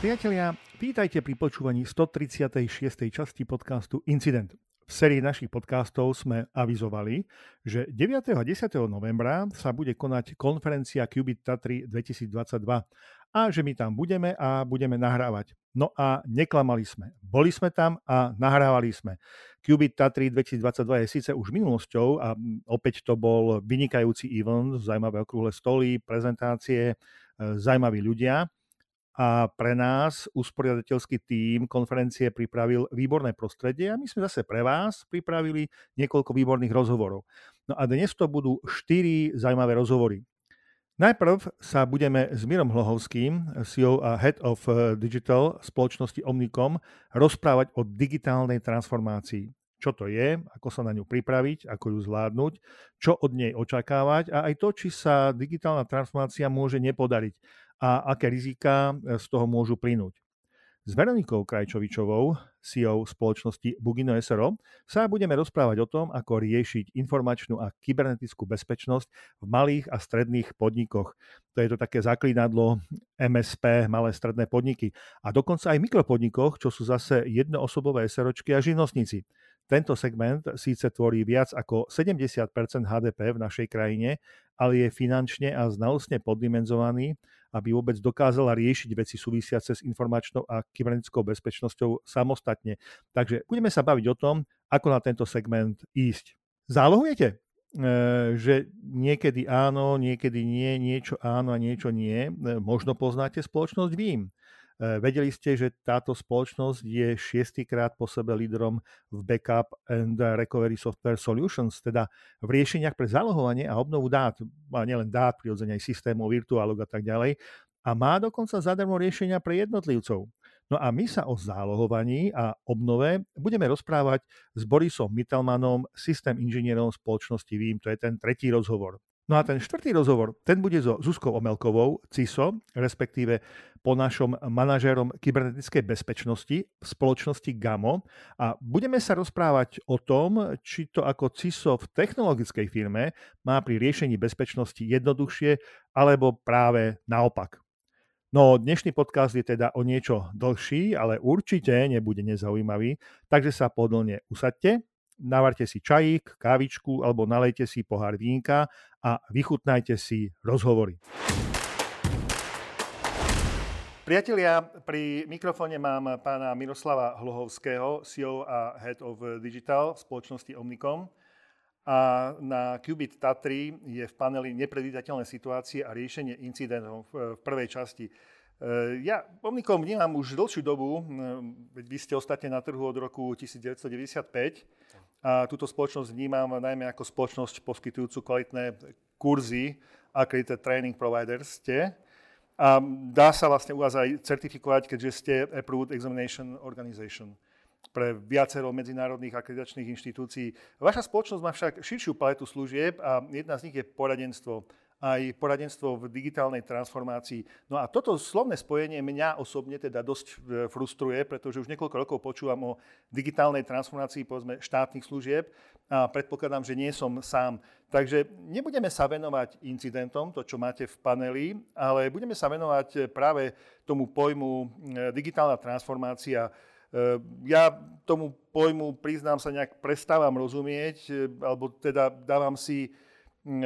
Priatelia, vítajte pri počúvaní 136. časti podcastu Incident. V sérii našich podcastov sme avizovali, že 9. a 10. novembra sa bude konať konferencia Qubit Tatry 2022 a že my tam budeme a budeme nahrávať. No a neklamali sme. Boli sme tam a nahrávali sme. Qubit Tatry 2022 je síce už minulosťou a opäť to bol vynikajúci event, zaujímavé okrúhle stoly, prezentácie, e, zaujímaví ľudia a pre nás usporiadateľský tím konferencie pripravil výborné prostredie a my sme zase pre vás pripravili niekoľko výborných rozhovorov. No a dnes to budú štyri zaujímavé rozhovory. Najprv sa budeme s Mirom Hlohovským, CEO a Head of eh, Digital spoločnosti Omnicom, rozprávať o digitálnej transformácii. Čo to je, ako sa na ňu pripraviť, ako ju zvládnuť, čo od nej očakávať a aj to, či sa digitálna transformácia môže nepodariť a aké rizika e, z toho môžu plynúť. S Veronikou Krajčovičovou, CEO spoločnosti Bugino SRO, sa budeme rozprávať o tom, ako riešiť informačnú a kybernetickú bezpečnosť v malých a stredných podnikoch. To je to také zaklínadlo MSP, malé stredné podniky. A dokonca aj mikropodnikoch, čo sú zase jednoosobové SROčky a živnostníci. Tento segment síce tvorí viac ako 70% HDP v našej krajine, ale je finančne a znalostne poddimenzovaný aby vôbec dokázala riešiť veci súvisiace s informačnou a kybernetickou bezpečnosťou samostatne. Takže budeme sa baviť o tom, ako na tento segment ísť. Zálohujete? E, že niekedy áno, niekedy nie, niečo áno a niečo nie. E, možno poznáte spoločnosť Vím. E, vedeli ste, že táto spoločnosť je šiestýkrát po sebe lídrom v Backup and Recovery Software Solutions, teda v riešeniach pre zálohovanie a obnovu dát, a nielen dát, prirodzene aj systémov, virtuálok a tak ďalej, a má dokonca zadarmo riešenia pre jednotlivcov. No a my sa o zálohovaní a obnove budeme rozprávať s Borisom Mittelmanom, systém inžinierom spoločnosti VIM. To je ten tretí rozhovor. No a ten štvrtý rozhovor, ten bude so Zuzkou Omelkovou, CISO, respektíve po našom manažérom kybernetickej bezpečnosti v spoločnosti GAMO a budeme sa rozprávať o tom, či to ako CISO v technologickej firme má pri riešení bezpečnosti jednoduchšie alebo práve naopak. No dnešný podcast je teda o niečo dlhší, ale určite nebude nezaujímavý, takže sa podlne usadte navarte si čajík, kávičku alebo nalejte si pohár vínka a vychutnajte si rozhovory. Priatelia, pri mikrofóne mám pána Miroslava Hlohovského, CEO a Head of Digital spoločnosti Omnicom. A na Qubit Tatry je v paneli nepredvídateľné situácie a riešenie incidentov v prvej časti. E, ja Omnicom vnímam už dlhšiu dobu, veď vy ste ostatne na trhu od roku 1995 a túto spoločnosť vnímam najmä ako spoločnosť poskytujúcu kvalitné kurzy, accredited training providers ste. A dá sa vlastne u vás aj certifikovať, keďže ste Approved Examination Organization pre viacero medzinárodných akreditačných inštitúcií. Vaša spoločnosť má však širšiu paletu služieb a jedna z nich je poradenstvo aj poradenstvo v digitálnej transformácii. No a toto slovné spojenie mňa osobne teda dosť e, frustruje, pretože už niekoľko rokov počúvam o digitálnej transformácii povedzme štátnych služieb a predpokladám, že nie som sám. Takže nebudeme sa venovať incidentom, to čo máte v paneli, ale budeme sa venovať práve tomu pojmu e, digitálna transformácia. E, ja tomu pojmu, priznám sa, nejak prestávam rozumieť, alebo teda dávam si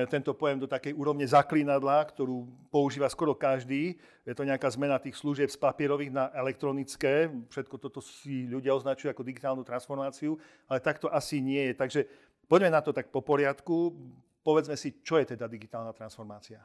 tento pojem do takej úrovne zaklínadla, ktorú používa skoro každý. Je to nejaká zmena tých služieb z papierových na elektronické. Všetko toto si ľudia označujú ako digitálnu transformáciu, ale takto asi nie je. Takže poďme na to tak po poriadku. Povedzme si, čo je teda digitálna transformácia.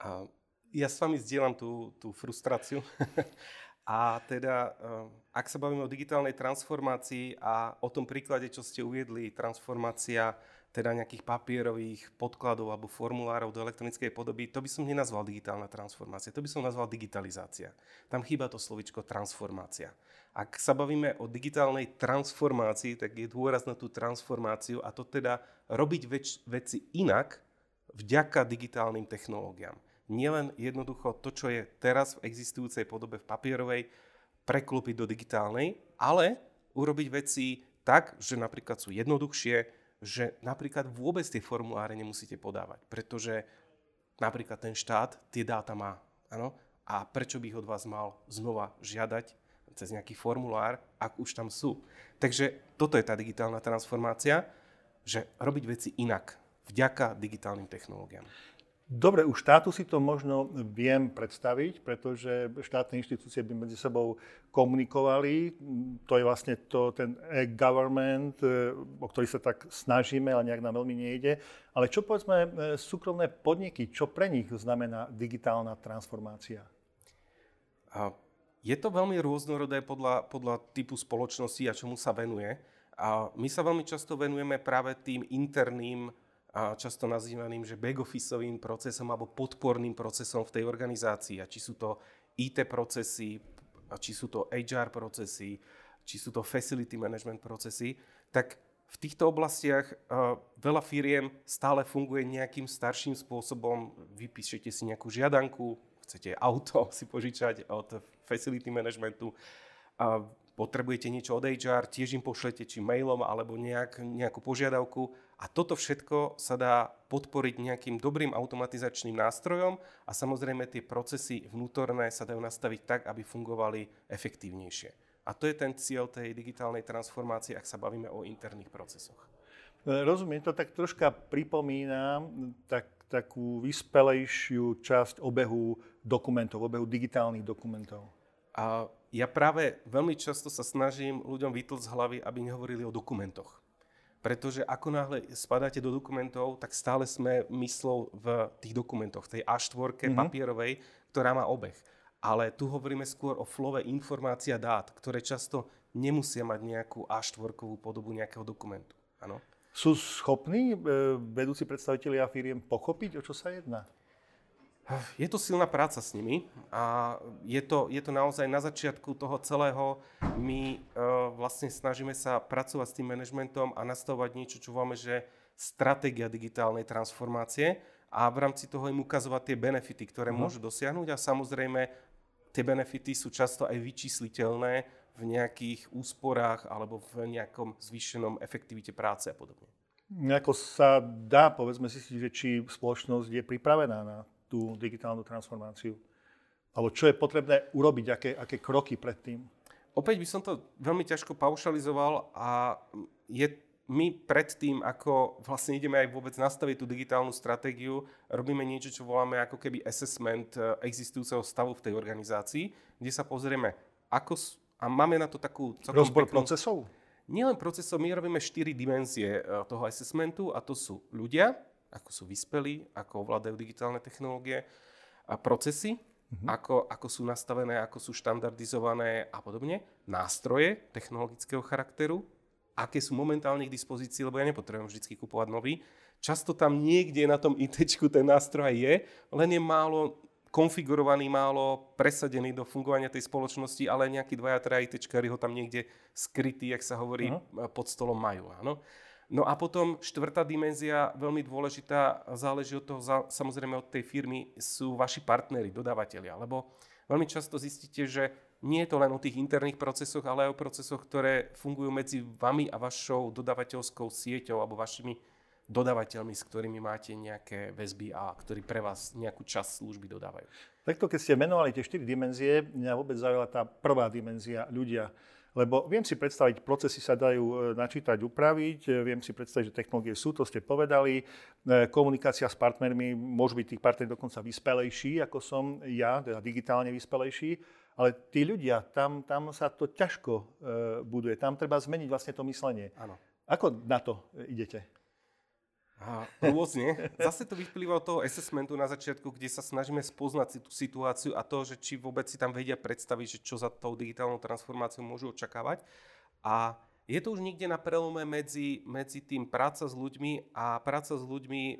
A ja s vami zdieľam tú, tú frustráciu. a teda, eh, ak sa bavíme o digitálnej transformácii a o tom príklade, čo ste uviedli, transformácia teda nejakých papierových podkladov alebo formulárov do elektronickej podoby, to by som nenazval digitálna transformácia, to by som nazval digitalizácia. Tam chýba to slovičko transformácia. Ak sa bavíme o digitálnej transformácii, tak je dôraz na tú transformáciu a to teda robiť več- veci inak vďaka digitálnym technológiám. Nielen jednoducho to, čo je teraz v existujúcej podobe v papierovej, preklúpiť do digitálnej, ale urobiť veci tak, že napríklad sú jednoduchšie, že napríklad vôbec tie formuláre nemusíte podávať, pretože napríklad ten štát tie dáta má. Ano? a prečo by ich od vás mal znova žiadať cez nejaký formulár, ak už tam sú. Takže toto je tá digitálna transformácia, že robiť veci inak, vďaka digitálnym technológiám. Dobre, u štátu si to možno viem predstaviť, pretože štátne inštitúcie by medzi sebou komunikovali. To je vlastne to, ten e-government, e, o ktorý sa tak snažíme, ale nejak nám veľmi nejde. Ale čo povedzme e, súkromné podniky, čo pre nich znamená digitálna transformácia? Je to veľmi rôznorodé podľa, podľa typu spoločnosti a čomu sa venuje. A my sa veľmi často venujeme práve tým interným a často nazývaným, že back-officeovým procesom alebo podporným procesom v tej organizácii. A či sú to IT procesy, a či sú to HR procesy, či sú to facility management procesy, tak v týchto oblastiach uh, veľa firiem stále funguje nejakým starším spôsobom. Vypíšete si nejakú žiadanku, chcete auto si požičať od facility managementu, uh, potrebujete niečo od HR, tiež im pošlete či mailom alebo nejak, nejakú požiadavku a toto všetko sa dá podporiť nejakým dobrým automatizačným nástrojom a samozrejme tie procesy vnútorné sa dajú nastaviť tak, aby fungovali efektívnejšie. A to je ten cieľ tej digitálnej transformácie, ak sa bavíme o interných procesoch. E, rozumiem, to tak troška pripomína tak, takú vyspelejšiu časť obehu dokumentov, obehu digitálnych dokumentov. A ja práve veľmi často sa snažím ľuďom vytlť z hlavy, aby nehovorili o dokumentoch pretože ako náhle spadáte do dokumentov, tak stále sme myslou v tých dokumentoch, tej A4 mm-hmm. papierovej, ktorá má obeh. Ale tu hovoríme skôr o flove informácia dát, ktoré často nemusia mať nejakú A4 podobu nejakého dokumentu. Ano? Sú schopní e, vedúci predstavitelia firiem pochopiť, o čo sa jedná? Je to silná práca s nimi a je to, je to naozaj na začiatku toho celého. My uh, vlastne snažíme sa pracovať s tým manažmentom a nastavovať niečo, čo voláme, že stratégia digitálnej transformácie a v rámci toho im ukazovať tie benefity, ktoré uh-huh. môžu dosiahnuť a samozrejme tie benefity sú často aj vyčísliteľné v nejakých úsporách alebo v nejakom zvýšenom efektivite práce a podobne. Ako sa dá, povedzme si, že či spoločnosť je pripravená na tú digitálnu transformáciu? Alebo čo je potrebné urobiť, aké, aké kroky predtým? Opäť by som to veľmi ťažko paušalizoval a je, my predtým, ako vlastne ideme aj vôbec nastaviť tú digitálnu stratégiu, robíme niečo, čo voláme ako keby assessment e, existujúceho stavu v tej organizácii, kde sa pozrieme, ako, a máme na to takú... Rozbor peknú, procesov? Nielen procesov, my robíme štyri dimenzie e, toho assessmentu a to sú ľudia, ako sú vyspelí, ako ovládajú digitálne technológie a procesy, mm-hmm. ako, ako sú nastavené, ako sú štandardizované a podobne, nástroje technologického charakteru, aké sú momentálne k dispozícii, lebo ja nepotrebujem vždy kupovať nový. Často tam niekde na tom IT ten nástroj je, len je málo konfigurovaný, málo presadený do fungovania tej spoločnosti, ale nejakí dvaja, traja ITčkári ho tam niekde skrytí, jak sa hovorí, uh-huh. pod stolom majú. Áno. No a potom štvrtá dimenzia, veľmi dôležitá, záleží od toho samozrejme od tej firmy, sú vaši partnery, dodávateľia. Lebo veľmi často zistíte, že nie je to len o tých interných procesoch, ale aj o procesoch, ktoré fungujú medzi vami a vašou dodávateľskou sieťou alebo vašimi dodávateľmi, s ktorými máte nejaké väzby a ktorí pre vás nejakú časť služby dodávajú. Takto, keď ste menovali tie štyri dimenzie, mňa vôbec zaujala tá prvá dimenzia, ľudia. Lebo viem si predstaviť, procesy sa dajú e, načítať, upraviť, e, viem si predstaviť, že technológie sú, to ste povedali. E, komunikácia s partnermi, môžu byť tých partnerov dokonca vyspelejší, ako som ja, teda digitálne vyspelejší. Ale tí ľudia, tam, tam sa to ťažko buduje. Tam treba zmeniť vlastne to myslenie. Áno. Ako na to idete? Rôzne. Zase to vyplýva od toho assessmentu na začiatku, kde sa snažíme spoznať si tú situáciu a to, že či vôbec si tam vedia predstaviť, že čo za tou digitálnou transformáciou môžu očakávať. A je to už niekde na prelome medzi, medzi tým práca s ľuďmi a práca s ľuďmi e,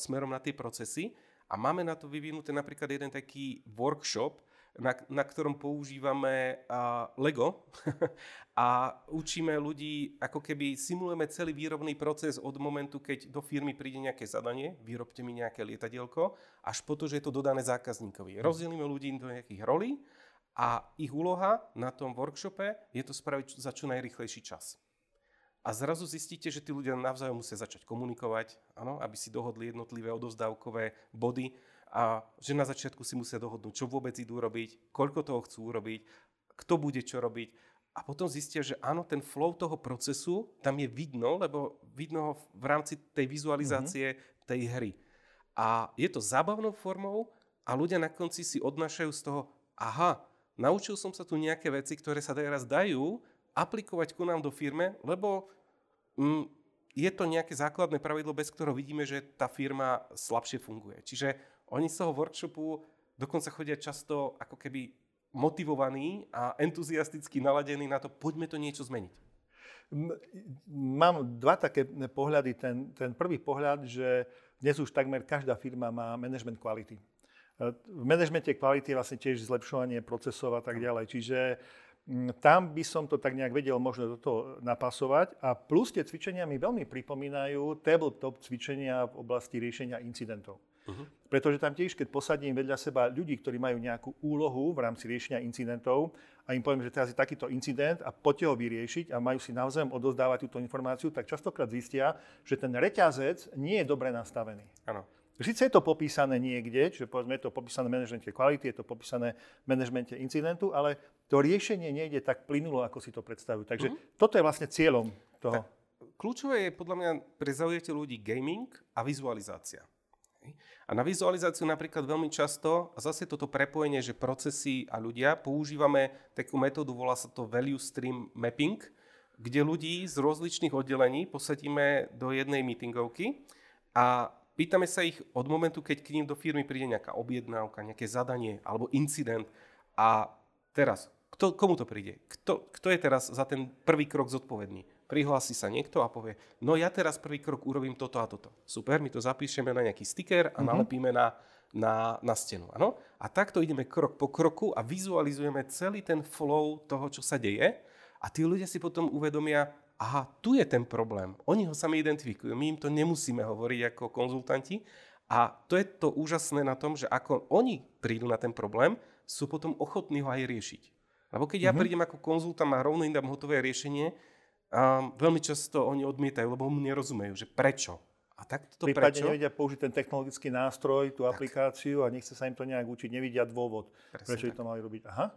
smerom na tie procesy. A máme na to vyvinuté napríklad jeden taký workshop, na, na ktorom používame uh, Lego a učíme ľudí, ako keby simulujeme celý výrobný proces od momentu, keď do firmy príde nejaké zadanie, vyrobte mi nejaké lietadielko, až po to, že je to dodané zákazníkovi. Mhm. Rozdelíme ľudí do nejakých rolí a ich úloha na tom workshope je to spraviť za čo najrychlejší čas. A zrazu zistíte, že tí ľudia navzájom musia začať komunikovať, ano, aby si dohodli jednotlivé odovzdávkové body a že na začiatku si musia dohodnúť, čo vôbec idú robiť, koľko toho chcú urobiť, kto bude čo robiť. A potom zistia, že áno, ten flow toho procesu tam je vidno, lebo vidno ho v rámci tej vizualizácie mm-hmm. tej hry. A je to zábavnou formou a ľudia na konci si odnášajú z toho, aha, naučil som sa tu nejaké veci, ktoré sa teraz dajú aplikovať ku nám do firme, lebo mm, je to nejaké základné pravidlo, bez ktorého vidíme, že tá firma slabšie funguje. Čiže oni z toho workshopu dokonca chodia často ako keby motivovaní a entuziasticky naladení na to, poďme to niečo zmeniť. Mám dva také pohľady. Ten, ten prvý pohľad, že dnes už takmer každá firma má management kvality. V manažmente kvality je vlastne tiež zlepšovanie procesov a tak ďalej. Čiže tam by som to tak nejak vedel možno do toho napasovať. A plus tie cvičenia mi veľmi pripomínajú tabletop cvičenia v oblasti riešenia incidentov. Uh-huh. Pretože tam tiež, keď posadím vedľa seba ľudí, ktorí majú nejakú úlohu v rámci riešenia incidentov a im poviem, že teraz je takýto incident a poďte ho vyriešiť a majú si navzájom odozdávať túto informáciu, tak častokrát zistia, že ten reťazec nie je dobre nastavený. Áno. Sice je to popísané niekde, čiže povedzme je to popísané v manažmente kvality, je to popísané v manažmente incidentu, ale to riešenie nejde tak plynulo, ako si to predstavujú. Takže mm-hmm. toto je vlastne cieľom toho. Tak, kľúčové je podľa mňa pre ľudí gaming a vizualizácia. A na vizualizáciu napríklad veľmi často, a zase toto prepojenie, že procesy a ľudia, používame takú metódu, volá sa to value stream mapping, kde ľudí z rozličných oddelení posadíme do jednej meetingovky a pýtame sa ich od momentu, keď k ním do firmy príde nejaká objednávka, nejaké zadanie alebo incident a teraz, kto, komu to príde? Kto, kto je teraz za ten prvý krok zodpovedný? Prihlási sa niekto a povie, no ja teraz prvý krok urobím toto a toto. Super, my to zapíšeme na nejaký sticker a mm-hmm. nalepíme na, na, na stenu. Ano? A takto ideme krok po kroku a vizualizujeme celý ten flow toho, čo sa deje a tí ľudia si potom uvedomia, aha, tu je ten problém. Oni ho sami identifikujú, my im to nemusíme hovoriť ako konzultanti. A to je to úžasné na tom, že ako oni prídu na ten problém, sú potom ochotní ho aj riešiť. Lebo keď mm-hmm. ja mhm. prídem ako konzultant a rovno im dám hotové riešenie, um, veľmi často oni odmietajú, lebo mu nerozumejú, že prečo. A tak to Prípadne prečo? nevedia použiť ten technologický nástroj, tú tak. aplikáciu a nechce sa im to nejak učiť, nevidia dôvod, Presne prečo by to mali robiť. Aha,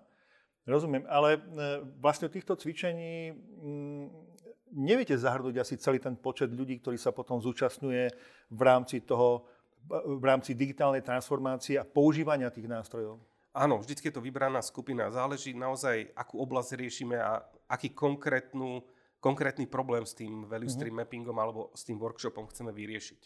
rozumiem, ale e, vlastne týchto cvičení mm, neviete zahrnúť asi celý ten počet ľudí, ktorý sa potom zúčastňuje v rámci toho, v rámci digitálnej transformácie a používania tých nástrojov. Áno, vždycky je to vybraná skupina. Záleží naozaj, akú oblasť riešime a aký konkrétnu, konkrétny problém s tým value mhm. stream mm-hmm. mappingom alebo s tým workshopom chceme vyriešiť.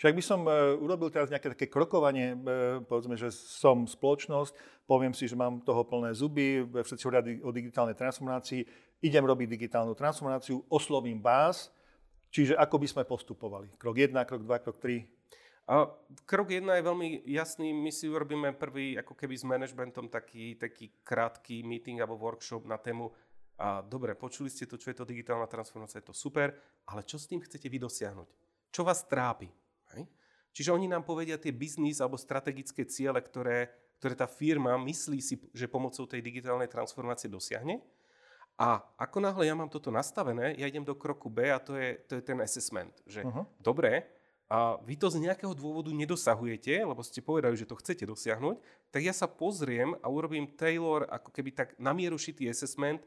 Však by som uh, urobil teraz nejaké také krokovanie, uh, povedzme, že som spoločnosť, poviem si, že mám toho plné zuby, všetci hovoria o digitálnej transformácii, idem robiť digitálnu transformáciu, oslovím vás, čiže ako by sme postupovali? Krok 1, krok 2, krok 3? A krok jedna je veľmi jasný. My si urobíme prvý, ako keby s managementom, taký, taký krátky meeting alebo workshop na tému a dobre, počuli ste to, čo je to digitálna transformácia, je to super, ale čo s tým chcete vy dosiahnuť? Čo vás trápi? Hej? Čiže oni nám povedia tie biznis alebo strategické ciele, ktoré, ktoré tá firma myslí si, že pomocou tej digitálnej transformácie dosiahne. A ako náhle ja mám toto nastavené, ja idem do kroku B a to je, to je ten assessment. Že uh-huh. dobre, a vy to z nejakého dôvodu nedosahujete, lebo ste povedali, že to chcete dosiahnuť, tak ja sa pozriem a urobím Taylor ako keby tak namierušitý assessment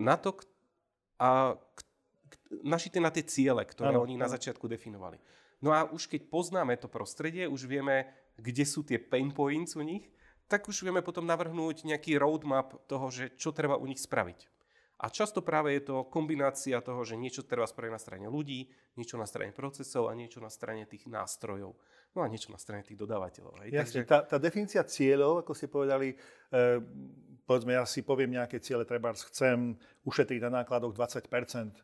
na to, a, našité na tie ciele, ktoré ano, oni ano. na začiatku definovali. No a už keď poznáme to prostredie, už vieme, kde sú tie pain points u nich, tak už vieme potom navrhnúť nejaký roadmap toho, že čo treba u nich spraviť. A často práve je to kombinácia toho, že niečo treba spraviť na strane ľudí, niečo na strane procesov a niečo na strane tých nástrojov. No a niečo na strane tých dodávateľov. Hej. Jasne, Takže... tá, tá definícia cieľov, ako ste povedali, e, povedzme, ja si poviem nejaké ciele, treba chcem ušetriť na nákladoch 20 e,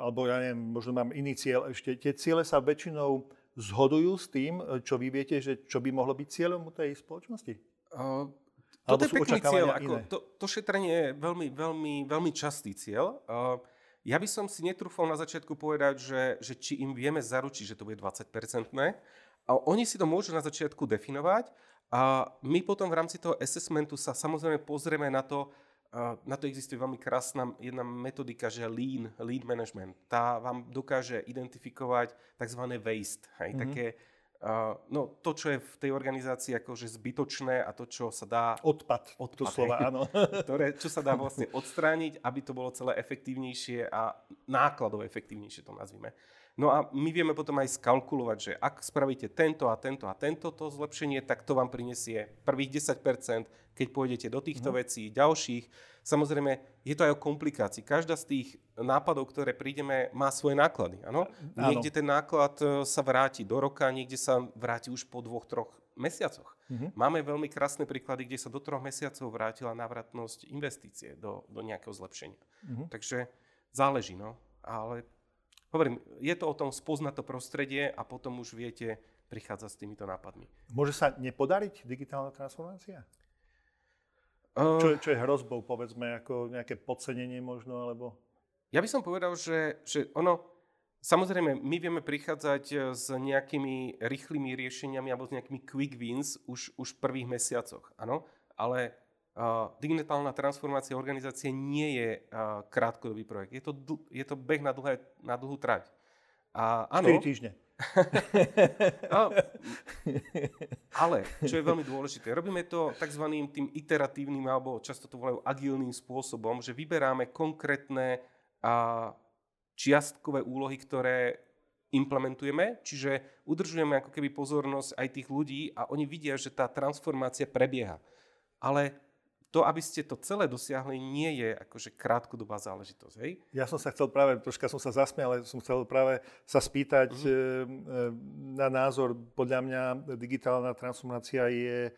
alebo ja neviem, možno mám iný cieľ ešte. Tie ciele sa väčšinou zhodujú s tým, čo vy viete, že čo by mohlo byť cieľom tej spoločnosti? Uh, toto je pekný cieľ. Ako, to, to šetrenie je veľmi, veľmi, veľmi častý cieľ. Uh, ja by som si netrúfal na začiatku povedať, že, že či im vieme zaručiť, že to bude 20-percentné. A oni si to môžu na začiatku definovať a my potom v rámci toho assessmentu sa samozrejme pozrieme na to, na to existuje veľmi krásna jedna metodika, že lean, lean management. Tá vám dokáže identifikovať tzv. waste, hej, mm-hmm. také Uh, no to, čo je v tej organizácii akože zbytočné a to, čo sa dá... Odpad, odpad to slova, áno. ktoré, čo sa dá vlastne odstrániť, aby to bolo celé efektívnejšie a nákladové efektívnejšie to nazvime. No a my vieme potom aj skalkulovať, že ak spravíte tento a tento a tento to zlepšenie, tak to vám prinesie prvých 10%, keď pôjdete do týchto mm. vecí, ďalších Samozrejme, je to aj o komplikácii. Každá z tých nápadov, ktoré prídeme, má svoje náklady. Ano? Niekde ten náklad e, sa vráti do roka, niekde sa vráti už po dvoch, troch mesiacoch. Mm-hmm. Máme veľmi krásne príklady, kde sa do troch mesiacov vrátila návratnosť investície do, do nejakého zlepšenia. Mm-hmm. Takže záleží, no. Ale hovorím, je to o tom spoznať to prostredie a potom už viete prichádzať s týmito nápadmi. Môže sa nepodariť digitálna transformácia? Čo, čo je hrozbou, povedzme, ako nejaké podcenenie možno, alebo... Ja by som povedal, že, že ono, samozrejme, my vieme prichádzať e, s nejakými rýchlymi riešeniami alebo s nejakými quick wins už, už v prvých mesiacoch, áno, ale uh, digitálna transformácia organizácie nie je uh, krátkodobý projekt. Je to, je to beh na, dlhé, na dlhú trať. A, áno, 4 týždne. no, ale, čo je veľmi dôležité, robíme to tzv. tým iteratívnym alebo často to volajú agilným spôsobom, že vyberáme konkrétne a, čiastkové úlohy, ktoré implementujeme, čiže udržujeme ako keby pozornosť aj tých ľudí a oni vidia, že tá transformácia prebieha. Ale to, aby ste to celé dosiahli, nie je akože krátkodobá záležitosť. Hej? Ja som sa chcel práve, troška som sa zasmial, ale som chcel práve sa spýtať mm-hmm. na názor. Podľa mňa digitálna transformácia je, e,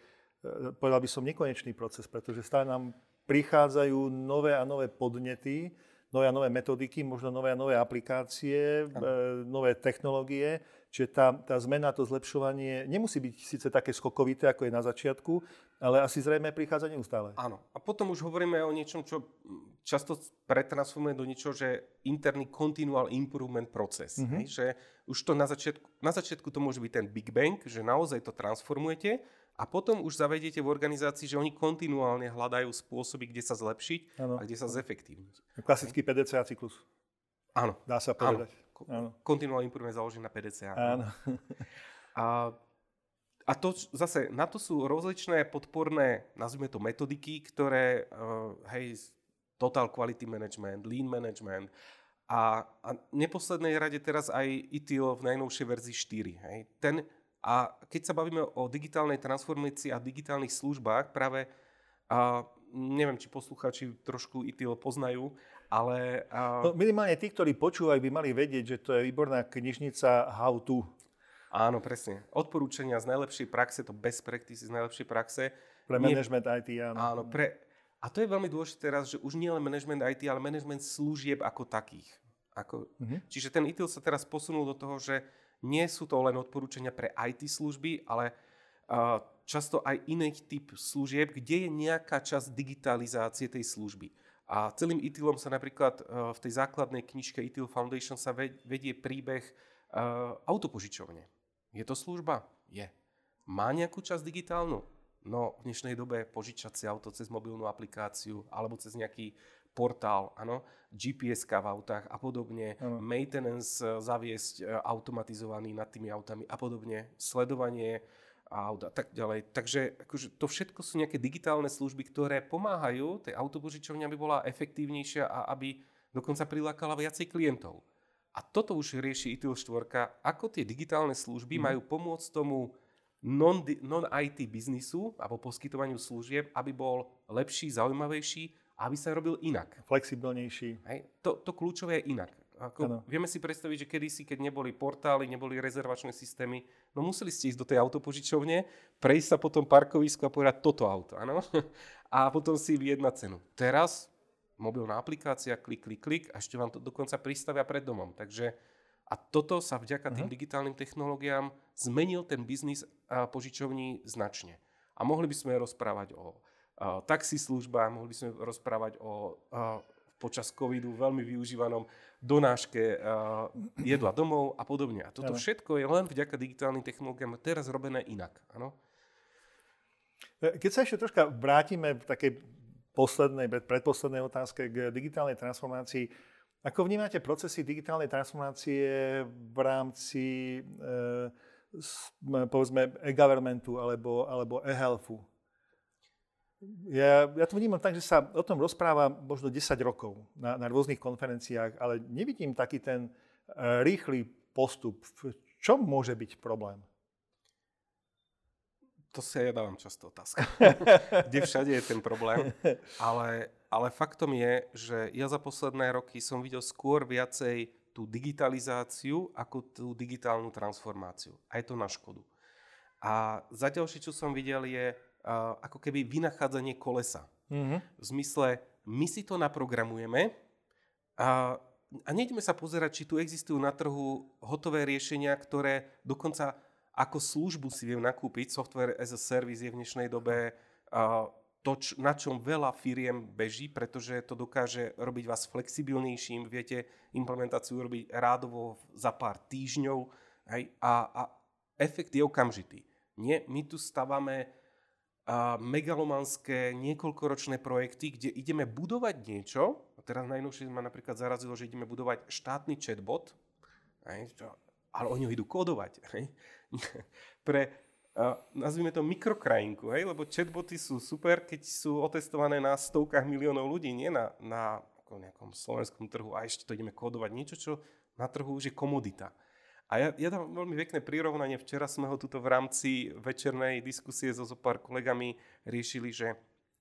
povedal by som, nekonečný proces, pretože stále nám prichádzajú nové a nové podnety, nové a nové metodiky, možno nové a nové aplikácie, ano. nové technológie, Čiže tá, tá zmena, to zlepšovanie nemusí byť síce také skokovité, ako je na začiatku, ale asi zrejme prichádza neustále. Áno. A potom už hovoríme o niečom, čo často pretransformuje do niečoho, že interný continual improvement proces. Mm-hmm. Hej? Že už to na začiatku, na začiatku to môže byť ten Big Bang, že naozaj to transformujete a potom už zavediete v organizácii, že oni kontinuálne hľadajú spôsoby, kde sa zlepšiť ano. a kde sa zefektívniť. Klasický PDCA cyklus. Áno. Dá sa povedať. Áno. Continual improvement založený na PDCA. Áno. A, a to zase, na to sú rozličné podporné, nazvime to metodiky, ktoré, uh, hej, Total Quality Management, Lean Management a, a neposlednej rade teraz aj ITIL v najnovšej verzii 4. Hej. Ten, a keď sa bavíme o digitálnej transformácii a digitálnych službách, práve a, neviem, či poslucháči trošku ITIL poznajú, ale... Uh... No, minimálne tí, ktorí počúvajú, by mali vedieť, že to je výborná knižnica How to. Áno, presne. Odporúčania z najlepšej praxe, to best practices z najlepšej praxe. Pre nie... management IT, áno. Áno, pre... A to je veľmi dôležité teraz, že už nie len management IT, ale management služieb ako takých. Ako... Uh-huh. Čiže ten ITIL sa teraz posunul do toho, že nie sú to len odporúčania pre IT služby, ale uh, často aj iný typ služieb, kde je nejaká časť digitalizácie tej služby. A celým ITILom sa napríklad uh, v tej základnej knižke ITIL Foundation sa vedie príbeh uh, autopožičovne. Je to služba? Je. Má nejakú časť digitálnu? No v dnešnej dobe požičať si auto cez mobilnú aplikáciu alebo cez nejaký portál, áno, gps v autách a podobne, ano. maintenance uh, zaviesť automatizovaný nad tými autami a podobne, sledovanie aut a tak ďalej. Takže akože to všetko sú nejaké digitálne služby, ktoré pomáhajú tej autopožičovni, aby bola efektívnejšia a aby dokonca prilákala viacej klientov. A toto už rieši ITIL 4, ako tie digitálne služby mm. majú pomôcť tomu non-IT biznisu alebo poskytovaniu služieb, aby bol lepší, zaujímavejší a aby sa robil inak. Flexibilnejší. Hej. To, to kľúčové je inak. Ako, vieme si predstaviť, že kedysi, keď neboli portály, neboli rezervačné systémy, no museli ste ísť do tej autopožičovne, prejsť sa po tom parkovisku a povedať toto auto, áno? A potom si vyjednať cenu. Teraz mobilná aplikácia, klik, klik, klik a ešte vám to dokonca pristavia pred domom. Takže a toto sa vďaka tým uh-huh. digitálnym technológiám zmenil ten biznis požičovní značne. A mohli by sme rozprávať o taxislužbách, mohli by sme rozprávať o počas covidu veľmi využívanom donáške uh, jedla domov a podobne. A toto všetko je len vďaka digitálnym technológiám teraz robené inak. Ano? E, keď sa ešte troška vrátime v takej poslednej, predposlednej otázke k digitálnej transformácii, ako vnímate procesy digitálnej transformácie v rámci e, povedzme e-governmentu alebo, alebo e-healthu. Ja, ja to vnímam tak, že sa o tom rozpráva možno 10 rokov na, na rôznych konferenciách, ale nevidím taký ten uh, rýchly postup. V čom môže byť problém? To si ja dávam často otázku. Kde všade je ten problém. Ale, ale faktom je, že ja za posledné roky som videl skôr viacej tú digitalizáciu ako tú digitálnu transformáciu. A je to na škodu. A za ďalšie, čo som videl, je uh, ako keby vynachádzanie kolesa. Mm-hmm. V zmysle, my si to naprogramujeme a, a nejdeme sa pozerať, či tu existujú na trhu hotové riešenia, ktoré dokonca ako službu si viem nakúpiť. Software as a service je v dnešnej dobe uh, to, č- na čom veľa firiem beží, pretože to dokáže robiť vás flexibilnejším, viete implementáciu robiť rádovo za pár týždňov hej, a, a efekt je okamžitý. Nie, my tu stavame a megalomanské niekoľkoročné projekty, kde ideme budovať niečo, a teraz najnovšie ma napríklad zarazilo, že ideme budovať štátny chatbot, ale oni ho idú kódovať. Pre nazvime to mikrokrajinku, hej, lebo chatboty sú super, keď sú otestované na stovkách miliónov ľudí, nie na, na ako nejakom slovenskom trhu a ešte to ideme kódovať niečo, čo na trhu už je komodita. A ja, ja dám veľmi pekné prirovnanie. Včera sme ho tuto v rámci večernej diskusie so, so pár kolegami riešili, že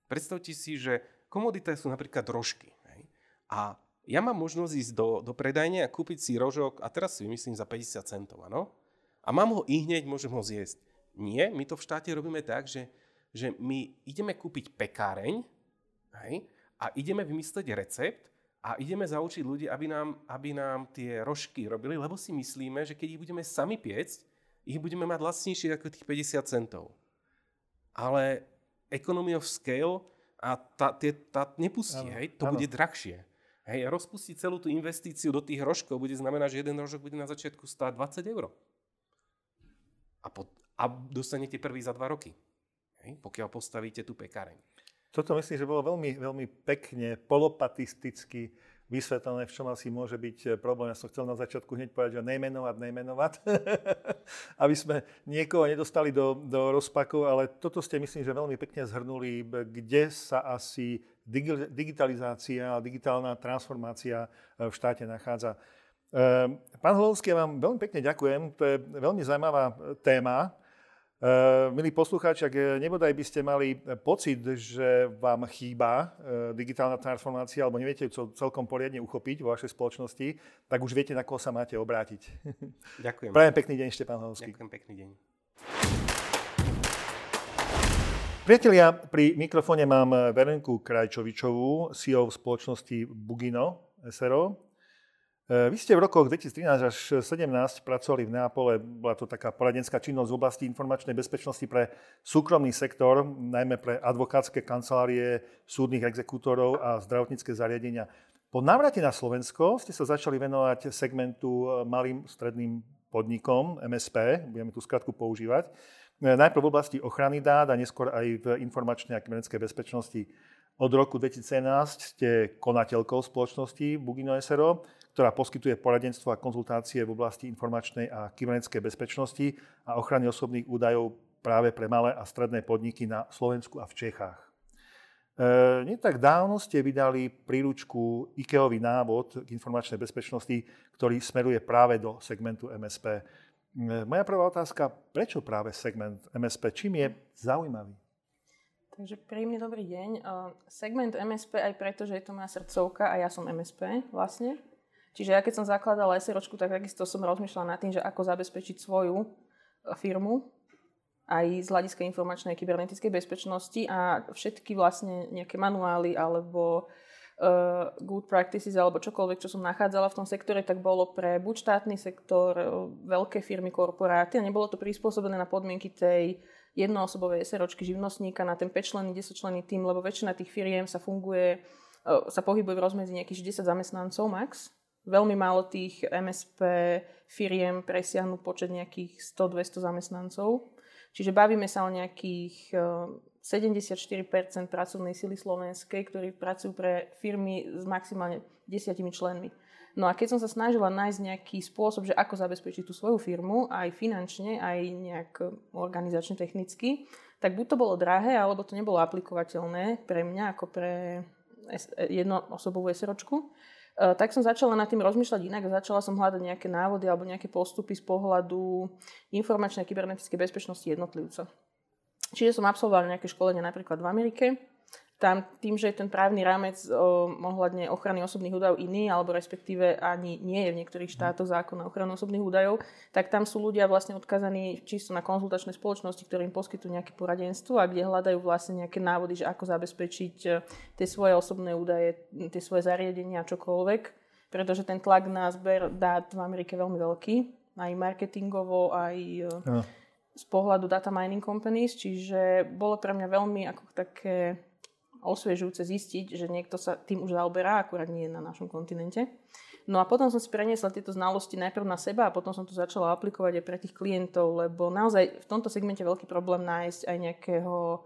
predstavte si, že komodita sú napríklad rožky. Hej? A ja mám možnosť ísť do, do predajne a kúpiť si rožok, a teraz si vymyslím za 50 centov, áno? A mám ho i hneď, môžem ho zjesť. Nie, my to v štáte robíme tak, že, že my ideme kúpiť pekáreň hej, a ideme vymysleť recept a ideme zaučiť ľudí, aby nám, aby nám tie rožky robili, lebo si myslíme, že keď ich budeme sami piecť, ich budeme mať lacnejšie ako tých 50 centov. Ale economy of scale a tá, tie, tá nepustí, ano, hej, to ano. bude drahšie. Hej, a rozpustiť celú tú investíciu do tých rožkov bude znamenať, že jeden rožok bude na začiatku stáť 20 eur. A, po, a dostanete prvý za dva roky, hej, pokiaľ postavíte tú pekáreň. Toto myslím, že bolo veľmi, veľmi pekne, polopatisticky vysvetlené, v čom asi môže byť eh, problém. Ja som chcel na začiatku hneď povedať, že nejmenovať, nejmenovať, aby sme niekoho nedostali do, do rozpaku, ale toto ste myslím, že veľmi pekne zhrnuli, kde sa asi digitalizácia a digitálna transformácia eh, v štáte nachádza. Eh, pán Hlovský, ja vám veľmi pekne ďakujem. To je veľmi zaujímavá téma. Uh, milí poslucháči, ak nebodaj by ste mali pocit, že vám chýba digitálna transformácia alebo neviete ju celkom poriadne uchopiť vo vašej spoločnosti, tak už viete, na koho sa máte obrátiť. Ďakujem. Prajem pekný deň, Štepán Hlovský. Ďakujem pekný deň. Priatelia, pri mikrofóne mám Verenku Krajčovičovú, CEO v spoločnosti Bugino SRO. E, vy ste v rokoch 2013 až 2017 pracovali v Neapole, bola to taká poradenská činnosť v oblasti informačnej bezpečnosti pre súkromný sektor, najmä pre advokátske kancelárie, súdnych exekútorov a zdravotnícke zariadenia. Po návrate na Slovensko ste sa začali venovať segmentu e, malým stredným podnikom, MSP, budeme tú skratku používať, e, najprv v oblasti ochrany dát a neskôr aj v informačnej a kybernetickej bezpečnosti. Od roku 2017 ste konateľkou spoločnosti Bugino SRO, ktorá poskytuje poradenstvo a konzultácie v oblasti informačnej a kybernetickej bezpečnosti a ochrany osobných údajov práve pre malé a stredné podniky na Slovensku a v Čechách. E, nie tak dávno ste vydali príručku IKEOvý návod k informačnej bezpečnosti, ktorý smeruje práve do segmentu MSP. E, moja prvá otázka, prečo práve segment MSP? Čím je zaujímavý? Takže príjemný dobrý deň. E, segment MSP aj preto, že je to moja srdcovka a ja som MSP vlastne. Čiže ja keď som zakladala SROčku, tak takisto som rozmýšľala nad tým, že ako zabezpečiť svoju e, firmu aj z hľadiska informačnej kybernetickej bezpečnosti a všetky vlastne nejaké manuály alebo uh, good practices alebo čokoľvek, čo som nachádzala v tom sektore, tak bolo pre buď štátny sektor, uh, veľké firmy, korporáty a nebolo to prispôsobené na podmienky tej jednoosobovej SROčky živnostníka na ten 5-členný, 10-členný tým, lebo väčšina tých firiem sa funguje, sa pohybuje v rozmedzi nejakých 10 zamestnancov max Veľmi málo tých MSP firiem presiahnu počet nejakých 100-200 zamestnancov. Čiže bavíme sa o nejakých 74% eh, pracovnej sily slovenskej, ktorí pracujú pre firmy s maximálne desiatimi členmi. No a keď som sa snažila nájsť nejaký spôsob, že ako zabezpečiť tú svoju firmu, aj finančne, aj nejak organizačne, technicky, tak buď to bolo drahé, alebo to nebolo aplikovateľné pre mňa ako pre jednoosobovú SROčku. E, tak som začala nad tým rozmýšľať inak. Začala som hľadať nejaké návody alebo nejaké postupy z pohľadu informačnej a kybernetickej bezpečnosti jednotlivca. Čiže som absolvovala nejaké školenie napríklad v Amerike, tam tým, že je ten právny rámec o, ohľadne ochrany osobných údajov iný, alebo respektíve ani nie je v niektorých štátoch zákon na ochranu osobných údajov, tak tam sú ľudia vlastne odkazaní čisto na konzultačné spoločnosti, ktoré im poskytujú nejaké poradenstvo a kde hľadajú vlastne nejaké návody, že ako zabezpečiť e, tie svoje osobné údaje, tie svoje zariadenia a čokoľvek. Pretože ten tlak na zber dát v Amerike je veľmi veľký, aj marketingovo, aj ja. E, z pohľadu data mining companies, čiže bolo pre mňa veľmi ako také osviežujúce zistiť, že niekto sa tým už zaoberá, akurát nie na našom kontinente. No a potom som si preniesla tieto znalosti najprv na seba a potom som to začala aplikovať aj pre tých klientov, lebo naozaj v tomto segmente veľký problém nájsť aj nejakého e,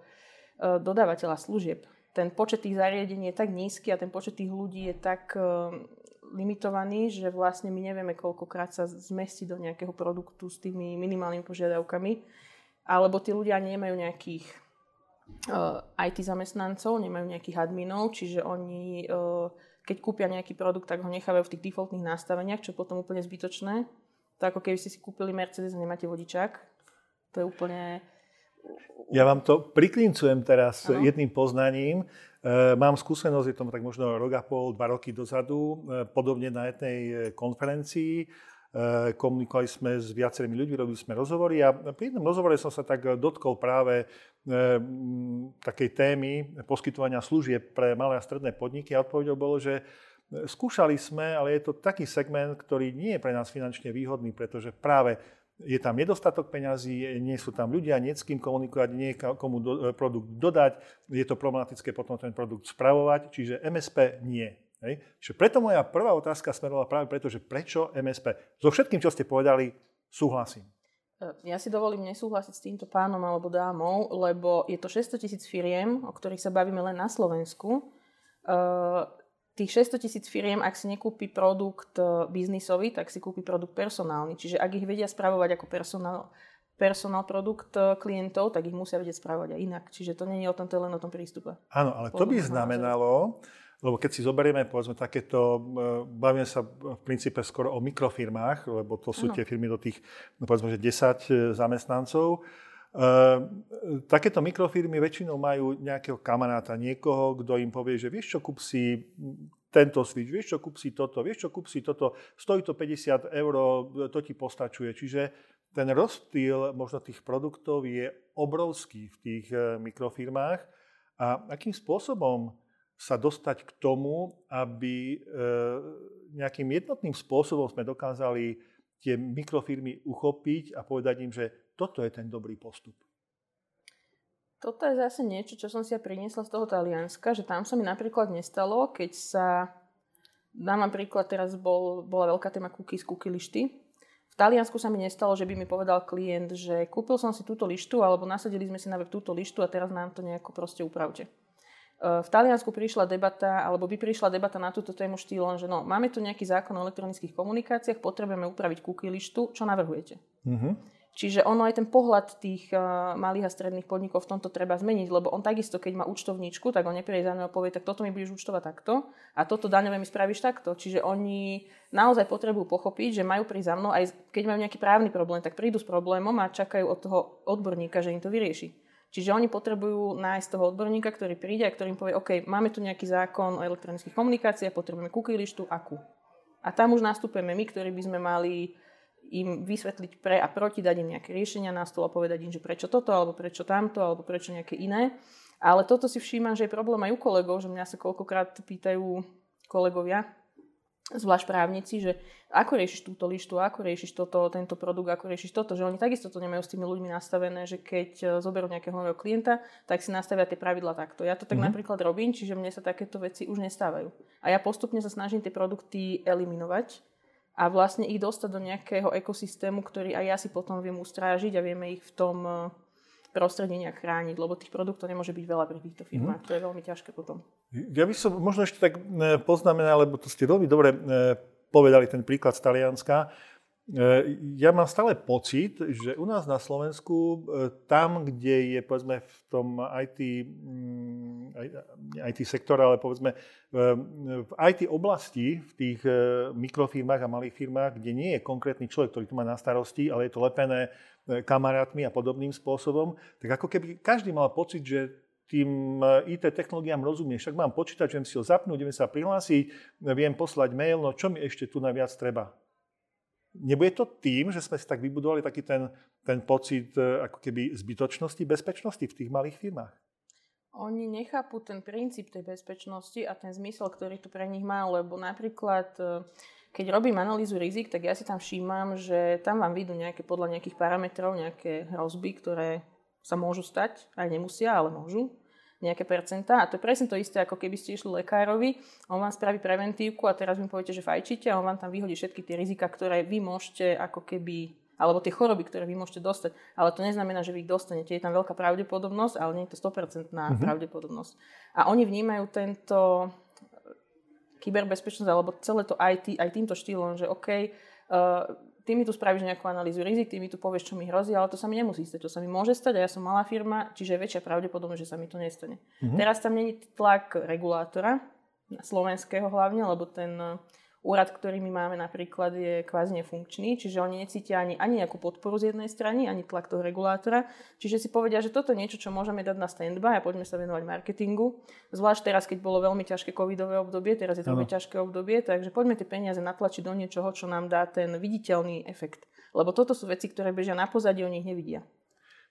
dodávateľa služieb. Ten počet tých zariadení je tak nízky a ten počet tých ľudí je tak e, limitovaný, že vlastne my nevieme, koľkokrát sa zmestí do nejakého produktu s tými minimálnymi požiadavkami. Alebo tí ľudia nemajú nejakých IT zamestnancov, nemajú nejakých adminov, čiže oni, keď kúpia nejaký produkt, tak ho nechávajú v tých defaultných nastaveniach, čo je potom úplne zbytočné. To ako keby ste si kúpili Mercedes a nemáte vodičák. To je úplne... Ja vám to priklincujem teraz ano. jedným poznaním. Mám skúsenosť, je to tak možno rok a pol, dva roky dozadu, podobne na jednej konferencii komunikovali sme s viacerými ľuďmi, robili sme rozhovory a pri jednom rozhovore som sa tak dotkol práve eh, takej témy poskytovania služieb pre malé a stredné podniky a odpovedou bolo, že eh, skúšali sme, ale je to taký segment, ktorý nie je pre nás finančne výhodný, pretože práve je tam nedostatok peňazí, nie sú tam ľudia, nie s kým komunikovať, nie komu do, produkt dodať, je to problematické potom ten produkt spravovať, čiže MSP nie. Hej. Čiže preto moja prvá otázka smerovala práve preto, že prečo MSP? So všetkým, čo ste povedali, súhlasím. E, ja si dovolím nesúhlasiť s týmto pánom alebo dámou, lebo je to 600 tisíc firiem, o ktorých sa bavíme len na Slovensku. E, tých 600 tisíc firiem, ak si nekúpi produkt e, biznisový, tak si kúpi produkt personálny. Čiže ak ich vedia spravovať ako personál, personál produkt klientov, tak ich musia vedieť spravovať aj inak. Čiže to nie je o tom, to je len o tom prístupe. Áno, ale to by znamenalo, lebo keď si zoberieme, povedzme, takéto, e, bavíme sa v princípe skoro o mikrofirmách, lebo to sú ano. tie firmy do tých, no povedzme, že 10 e, zamestnancov. E, takéto mikrofirmy väčšinou majú nejakého kamaráta, niekoho, kto im povie, že vieš čo, kúp si tento switch, vieš čo, kúp si toto, vieš čo, kúp si toto, stojí to 50 eur, to ti postačuje. Čiže ten rozptýl možno tých produktov je obrovský v tých mikrofirmách. A akým spôsobom sa dostať k tomu, aby e, nejakým jednotným spôsobom sme dokázali tie mikrofirmy uchopiť a povedať im, že toto je ten dobrý postup. Toto je zase niečo, čo som si ja priniesla z toho Talianska, že tam sa mi napríklad nestalo, keď sa, dám vám teraz bol, bola veľká téma cookies, cookie lišty. V Taliansku sa mi nestalo, že by mi povedal klient, že kúpil som si túto lištu, alebo nasadili sme si na web túto lištu a teraz nám to nejako proste upravte. Eh, v Taliansku prišla debata, alebo by prišla debata na túto tému štýlom, že no, máme tu nejaký zákon o elektronických komunikáciách, potrebujeme upraviť cookie lištu, čo navrhujete? Uh-huh. Čiže ono aj ten pohľad tých uh, malých a stredných podnikov v tomto treba zmeniť, lebo on takisto, keď má účtovníčku, tak on nepríde za mňa a povie, tak toto mi budeš účtovať takto a toto daňové mi spravíš takto. Čiže oni naozaj potrebujú pochopiť, že majú prísť za mnou, aj keď majú nejaký právny problém, tak prídu s problémom a čakajú od toho odborníka, že im to vyrieši. Čiže oni potrebujú nájsť toho odborníka, ktorý príde a ktorým povie, OK, máme tu nejaký zákon o elektronických komunikáciách, potrebujeme cookie lištu, akú. A tam už nastúpime my, ktorí by sme mali im vysvetliť pre a proti, dať im nejaké riešenia na stôl a povedať im, že prečo toto, alebo prečo tamto, alebo prečo nejaké iné. Ale toto si všímam, že je problém aj u kolegov, že mňa sa koľkokrát pýtajú kolegovia, zvlášť právnici, že ako riešiš túto lištu, ako riešiš toto, tento produkt, ako riešiš toto, že oni takisto to nemajú s tými ľuďmi nastavené, že keď e, zoberú nejakého nového klienta, tak si nastavia tie pravidla takto. Ja to tak mm-hmm. napríklad robím, čiže mne sa takéto veci už nestávajú. A ja postupne sa snažím tie produkty eliminovať a vlastne ich dostať do nejakého ekosystému, ktorý aj ja si potom viem ustrážiť a vieme ich v tom e, prostredie nejak chrániť, lebo tých produktov nemôže byť veľa pri týchto firmách. Mm. To je veľmi ťažké potom. Ja by som možno ešte tak e, poznamenal, lebo to ste veľmi dobre e, povedali ten príklad z Talianska. E, ja mám stále pocit, že u nás na Slovensku, tam, kde je povedzme v tom IT, mm, IT sektore, ale povedzme v IT oblasti, v tých mikrofirmách a malých firmách, kde nie je konkrétny človek, ktorý to má na starosti, ale je to lepené kamarátmi a podobným spôsobom, tak ako keby každý mal pocit, že tým IT technológiám rozumie. Však mám počítač, viem si ho zapnúť, viem sa prihlásiť, viem poslať mail, no čo mi ešte tu najviac treba? Nebude to tým, že sme si tak vybudovali taký ten, ten pocit e, ako keby zbytočnosti, bezpečnosti v tých malých firmách? Oni nechápu ten princíp tej bezpečnosti a ten zmysel, ktorý tu pre nich má, lebo napríklad e, keď robím analýzu rizik, tak ja si tam všímam, že tam vám vidú nejaké podľa nejakých parametrov, nejaké hrozby, ktoré sa môžu stať, aj nemusia, ale môžu nejaké percentá. A to je presne to isté, ako keby ste išli lekárovi, on vám spraví preventívku a teraz mi poviete, že fajčíte a on vám tam vyhodí všetky tie rizika, ktoré vy môžete ako keby alebo tie choroby, ktoré vy môžete dostať. Ale to neznamená, že vy ich dostanete. Je tam veľká pravdepodobnosť, ale nie je to 100% mm-hmm. pravdepodobnosť. A oni vnímajú tento kyberbezpečnosť alebo celé to IT aj týmto štýlom, že OK, uh, ty mi tu spravíš nejakú analýzu rizik, ty mi tu povieš, čo mi hrozí, ale to sa mi nemusí stať. To sa mi môže stať a ja som malá firma, čiže je väčšia pravdepodobnosť, že sa mi to nestane. Mm-hmm. Teraz tam není tlak regulátora, slovenského hlavne, lebo ten úrad, ktorý my máme napríklad, je kvázi nefunkčný, čiže oni necítia ani, ani nejakú podporu z jednej strany, ani tlak toho regulátora. Čiže si povedia, že toto je niečo, čo môžeme dať na standby a poďme sa venovať marketingu. Zvlášť teraz, keď bolo veľmi ťažké covidové obdobie, teraz je to veľmi ťažké obdobie, takže poďme tie peniaze natlačiť do niečoho, čo nám dá ten viditeľný efekt. Lebo toto sú veci, ktoré bežia na pozadí, oni ich nevidia.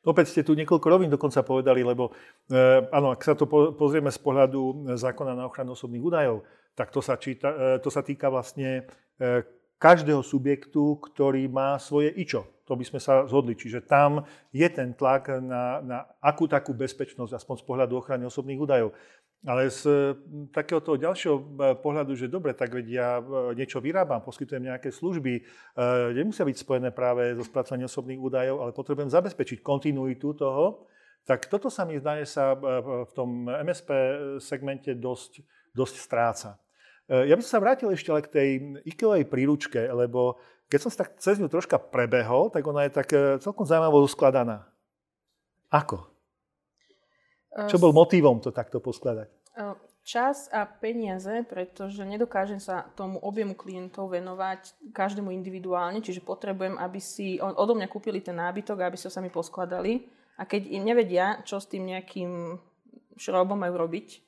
Opäť ste tu niekoľko rovín dokonca povedali, lebo e, áno, ak sa to po, pozrieme z pohľadu zákona na ochranu osobných údajov, tak to sa, číta, e, to sa týka vlastne e, každého subjektu, ktorý má svoje ičo. To by sme sa zhodli. Čiže tam je ten tlak na, na akú takú bezpečnosť, aspoň z pohľadu ochrany osobných údajov. Ale z takéhoto ďalšieho pohľadu, že dobre, tak veď ja niečo vyrábam, poskytujem nejaké služby, nemusia byť spojené práve so spracovaním osobných údajov, ale potrebujem zabezpečiť kontinuitu toho, tak toto sa mi zdá, sa v tom MSP segmente dosť, dosť stráca. Ja by som sa vrátil ešte ale k tej IKEA príručke, lebo keď som sa tak cez ňu troška prebehol, tak ona je tak e, celkom zaujímavo uskladaná. Ako? Čo bol motivom to takto poskladať? Čas a peniaze, pretože nedokážem sa tomu objemu klientov venovať každému individuálne, čiže potrebujem, aby si odo mňa kúpili ten nábytok, aby sa sami poskladali. A keď im nevedia, čo s tým nejakým šrobom majú robiť,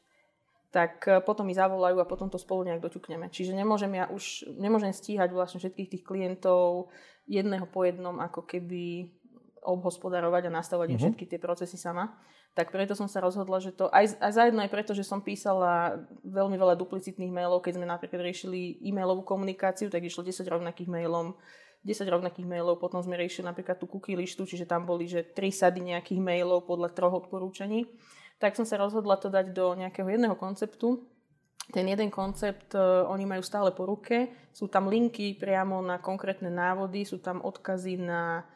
tak e, potom mi zavolajú a potom to spolu nejak doťukneme. Čiže nemôžem ja už, nemôžem stíhať vlastne všetkých tých klientov jedného po jednom ako keby obhospodarovať a nastavovať mm-hmm. všetky tie procesy sama tak preto som sa rozhodla, že to aj, aj zajedno aj preto, že som písala veľmi veľa duplicitných mailov, keď sme napríklad riešili e-mailovú komunikáciu, tak išlo 10 rovnakých mailov, 10 rovnakých mailov, potom sme riešili napríklad tú cookie lištu, čiže tam boli že 3 sady nejakých mailov podľa troch odporúčaní. Tak som sa rozhodla to dať do nejakého jedného konceptu. Ten jeden koncept uh, oni majú stále po ruke, sú tam linky priamo na konkrétne návody, sú tam odkazy na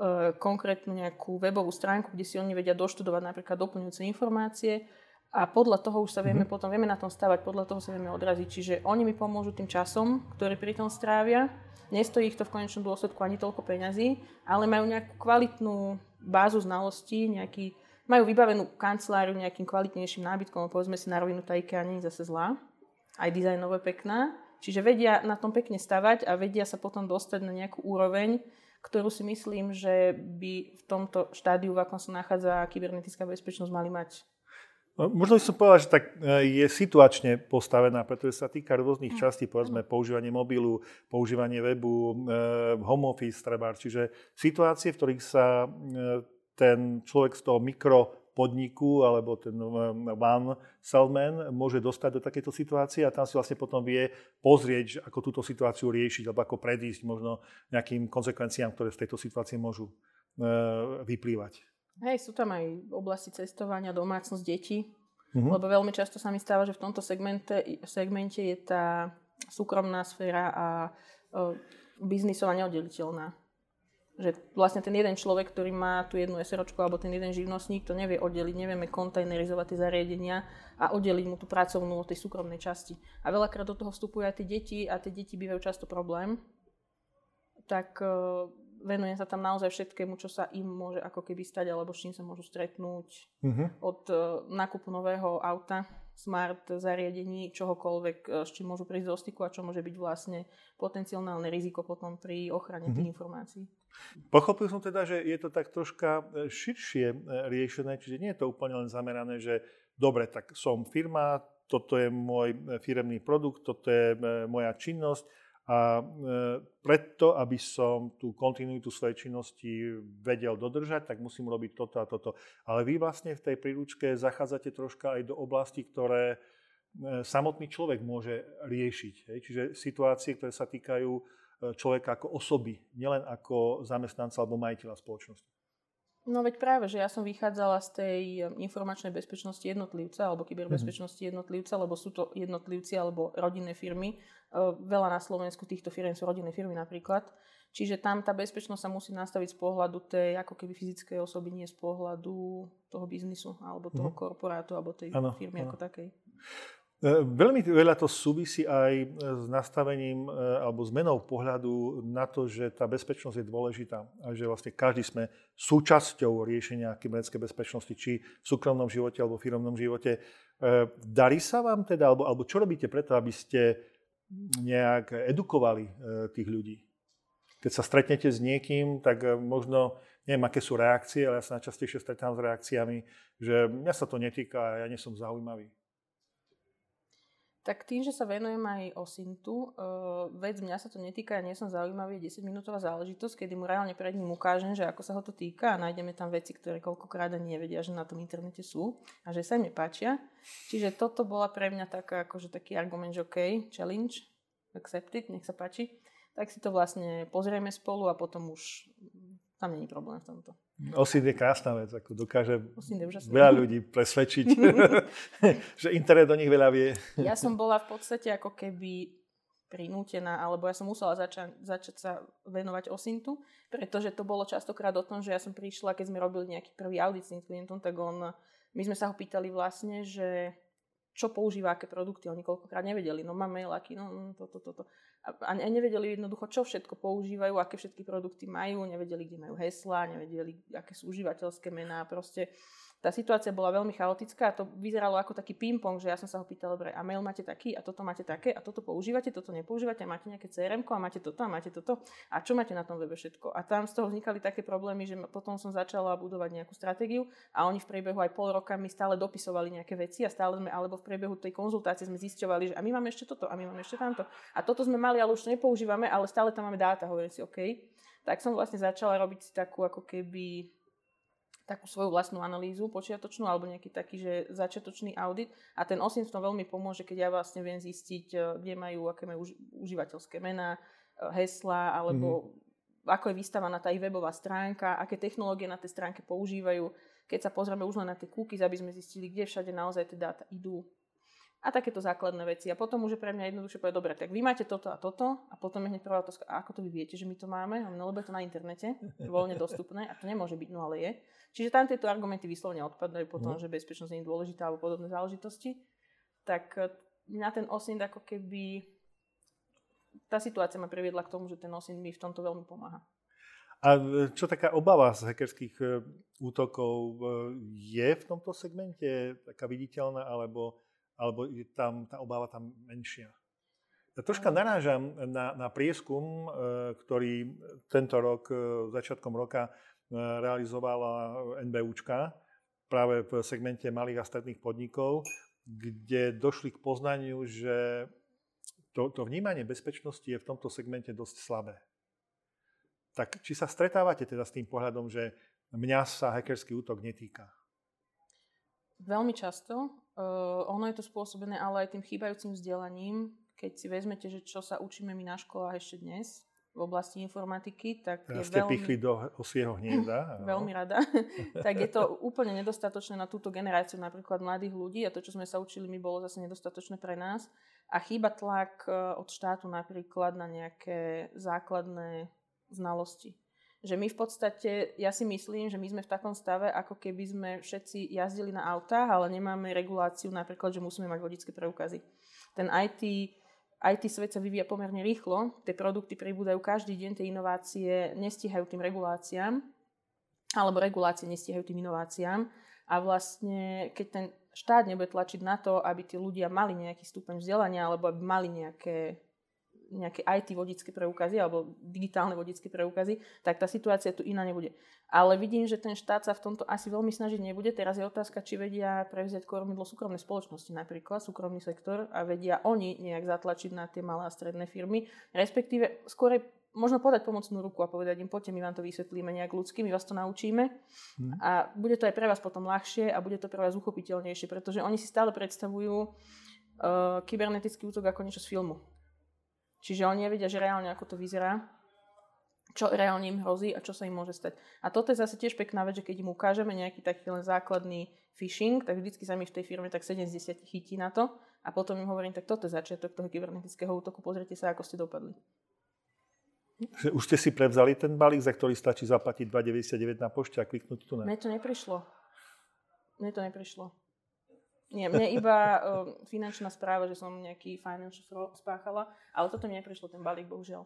E, konkrétnu nejakú webovú stránku, kde si oni vedia doštudovať napríklad doplňujúce informácie a podľa toho už sa vieme mm-hmm. potom, vieme na tom stavať, podľa toho sa vieme odraziť. Čiže oni mi pomôžu tým časom, ktorý pri tom strávia. Nestojí ich to v konečnom dôsledku ani toľko peňazí, ale majú nejakú kvalitnú bázu znalostí, nejaký, majú vybavenú kanceláriu nejakým kvalitnejším nábytkom, povedzme si na rovinu, tá IKEA nie je zase zlá, aj dizajnové pekná. Čiže vedia na tom pekne stavať a vedia sa potom dostať na nejakú úroveň, ktorú si myslím, že by v tomto štádiu, v akom sa nachádza kybernetická bezpečnosť, mali mať. No, možno by som povedal, že tak e, je situačne postavená, pretože sa týka rôznych mm. častí, povedzme používanie mobilu, používanie webu, e, home office treba. Čiže situácie, v ktorých sa e, ten človek z toho mikro podniku alebo ten one salesman môže dostať do takéto situácie a tam si vlastne potom vie pozrieť, ako túto situáciu riešiť alebo ako predísť možno nejakým konsekvenciám, ktoré z tejto situácie môžu e, vyplývať. Hej, sú tam aj oblasti cestovania, domácnosť detí, uh-huh. lebo veľmi často sa mi stáva, že v tomto segmente, segmente je tá súkromná sféra a uh, biznisová neoddeliteľná. Že vlastne ten jeden človek, ktorý má tú jednu SROčku alebo ten jeden živnostník, to nevie oddeliť, nevieme kontajnerizovať tie zariadenia a oddeliť mu tú pracovnú od tej súkromnej časti. A veľakrát do toho vstupujú aj tie deti a tie deti bývajú často problém. Tak uh, venujem sa tam naozaj všetkému, čo sa im môže ako keby stať alebo s čím sa môžu stretnúť. Uh-huh. Od uh, nákupu nového auta smart zariadení, čohokoľvek, e, s čím môžu prísť do styku a čo môže byť vlastne potenciálne riziko potom pri ochrane mm-hmm. tých mhm. informácií. Pochopil som teda, že je to tak troška e, širšie e, riešené, čiže nie je to úplne len zamerané, že dobre, tak som firma, toto je môj firemný produkt, toto je moja činnosť a e, preto, aby som tú kontinuitu svojej činnosti vedel dodržať, tak musím robiť toto a toto. Ale vy vlastne v tej príručke zachádzate troška aj do oblasti, ktoré e, samotný človek môže riešiť. Čiže situácie, ktoré sa týkajú e, človeka ako osoby, nielen ako zamestnanca alebo majiteľa spoločnosti. No veď práve, že ja som vychádzala z tej informačnej bezpečnosti jednotlivca alebo kyberbezpečnosti mhm. jednotlivca, lebo sú to jednotlivci alebo rodinné firmy. Veľa na Slovensku týchto firm sú rodinné firmy napríklad. Čiže tam tá bezpečnosť sa musí nastaviť z pohľadu tej ako keby fyzickej osoby, nie z pohľadu toho biznisu alebo toho mm. korporátu alebo tej ano, firmy ano. ako takej. E, veľmi veľa to súvisí aj e, s nastavením e, alebo zmenou pohľadu na to, že tá bezpečnosť je dôležitá a že vlastne každý sme súčasťou riešenia kybernetickej bezpečnosti, či v súkromnom živote alebo v firmnom živote. Darí sa vám teda, alebo, alebo čo robíte preto, aby ste nejak edukovali tých ľudí? Keď sa stretnete s niekým, tak možno, neviem, aké sú reakcie, ale ja sa najčastejšie stretám s reakciami, že mňa sa to netýka ja nie som zaujímavý. Tak tým, že sa venujem aj OSINTu, uh, vec mňa sa to netýka, ja nie som zaujímavý, 10-minútová záležitosť, kedy mu reálne pred ním ukážem, že ako sa ho to týka a nájdeme tam veci, ktoré koľkokrát ani nevedia, že na tom internete sú a že sa im nepáčia. Čiže toto bola pre mňa taká, akože taký argument, že OK, challenge, accepted, nech sa páči. Tak si to vlastne pozrieme spolu a potom už tam není problém v tomto. Osid je krásna vec, ako dokáže veľa ľudí presvedčiť, že internet do nich veľa vie. Ja som bola v podstate ako keby prinútená, alebo ja som musela začať, začať sa venovať Osintu, pretože to bolo častokrát o tom, že ja som prišla, keď sme robili nejaký prvý audit s klientom, tak on, my sme sa ho pýtali vlastne, že čo používa, aké produkty. Oni koľkokrát nevedeli, no mám mail, aký, no toto, toto. To a nevedeli jednoducho, čo všetko používajú, aké všetky produkty majú, nevedeli, kde majú hesla, nevedeli, aké sú užívateľské mená, proste tá situácia bola veľmi chaotická a to vyzeralo ako taký ping-pong, že ja som sa ho pýtala, dobre, a mail máte taký a toto máte také a toto používate, toto nepoužívate a máte nejaké crm a máte toto a máte toto a čo máte na tom webe všetko. A tam z toho vznikali také problémy, že potom som začala budovať nejakú stratégiu a oni v priebehu aj pol roka mi stále dopisovali nejaké veci a stále sme, alebo v priebehu tej konzultácie sme zisťovali, že a my máme ešte toto a my máme ešte tamto. A toto sme mali, ale už to nepoužívame, ale stále tam máme dáta, hovorím si, OK. Tak som vlastne začala robiť si takú ako keby takú svoju vlastnú analýzu počiatočnú alebo nejaký taký, že začiatočný audit a ten OSINT v tom veľmi pomôže, keď ja vlastne viem zistiť, e, kde majú, aké majú užívateľské mená, e, hesla alebo mm-hmm. ako je vystavaná tá ich webová stránka, aké technológie na tej stránke používajú. Keď sa pozrieme už len na tie cookies, aby sme zistili, kde všade naozaj tie dáta idú, a takéto základné veci. A potom už je pre mňa jednoduchšie povedať, dobre, tak vy máte toto a toto a potom je hneď prvá otázka, a ako to vy viete, že my to máme? No lebo je to na internete, voľne dostupné a to nemôže byť, no ale je. Čiže tam tieto argumenty vyslovene odpadajú potom, mm. že bezpečnosť nie je dôležitá alebo podobné záležitosti. Tak e, mňa ten OSINT ako keby... Tá situácia ma priviedla k tomu, že ten OSINT mi v tomto veľmi pomáha. A e, čo taká obava z hackerských e, útokov je v tomto segmente taká viditeľná, alebo, alebo je tam tá obava tam menšia? Ja troška narážam na, na prieskum, ktorý tento rok, začiatkom roka, realizovala NBUčka práve v segmente malých a stredných podnikov, kde došli k poznaniu, že to, to vnímanie bezpečnosti je v tomto segmente dosť slabé. Tak či sa stretávate teda s tým pohľadom, že mňa sa hackerský útok netýka? Veľmi často. Uh, ono je to spôsobené ale aj tým chýbajúcim vzdelaním. Keď si vezmete, že čo sa učíme my na školách ešte dnes, v oblasti informatiky, tak Teraz je ste veľmi... pichli do osvieho hniezda. veľmi rada. tak je to úplne nedostatočné na túto generáciu napríklad mladých ľudí a to, čo sme sa učili, mi bolo zase nedostatočné pre nás. A chýba tlak e, od štátu napríklad na nejaké základné znalosti. Že my v podstate, ja si myslím, že my sme v takom stave, ako keby sme všetci jazdili na autách, ale nemáme reguláciu napríklad, že musíme mať vodické preukazy. Ten IT, IT svet sa vyvíja pomerne rýchlo, tie produkty pribúdajú každý deň, tie inovácie nestíhajú tým reguláciám, alebo regulácie nestíhajú tým inováciám. A vlastne, keď ten štát nebude tlačiť na to, aby tí ľudia mali nejaký stupeň vzdelania, alebo aby mali nejaké nejaké IT vodické preukazy alebo digitálne vodické preukazy, tak tá situácia tu iná nebude. Ale vidím, že ten štát sa v tomto asi veľmi snažiť nebude. Teraz je otázka, či vedia prevziať kormidlo súkromné spoločnosti, napríklad súkromný sektor a vedia oni nejak zatlačiť na tie malé a stredné firmy, respektíve skôr možno podať pomocnú ruku a povedať im, poďte, my vám to vysvetlíme nejak ľudsky, my vás to naučíme hmm. a bude to aj pre vás potom ľahšie a bude to pre vás uchopiteľnejšie, pretože oni si stále predstavujú uh, kybernetický útok ako niečo z filmu. Čiže oni nevedia, že reálne ako to vyzerá, čo reálne im hrozí a čo sa im môže stať. A toto je zase tiež pekná vec, že keď im ukážeme nejaký taký len základný phishing, tak vždycky sa mi v tej firme tak 70 chytí na to a potom im hovorím, tak toto je začiatok toho kybernetického útoku, pozrite sa, ako ste dopadli. Už ste si prevzali ten balík, za ktorý stačí zaplatiť 2,99 na pošte a kliknúť tu na... Mne to neprišlo. Mne to neprišlo. Nie, mne iba uh, finančná správa, že som nejaký financial fraud spáchala, ale toto mi neprišlo, ten balík, bohužiaľ.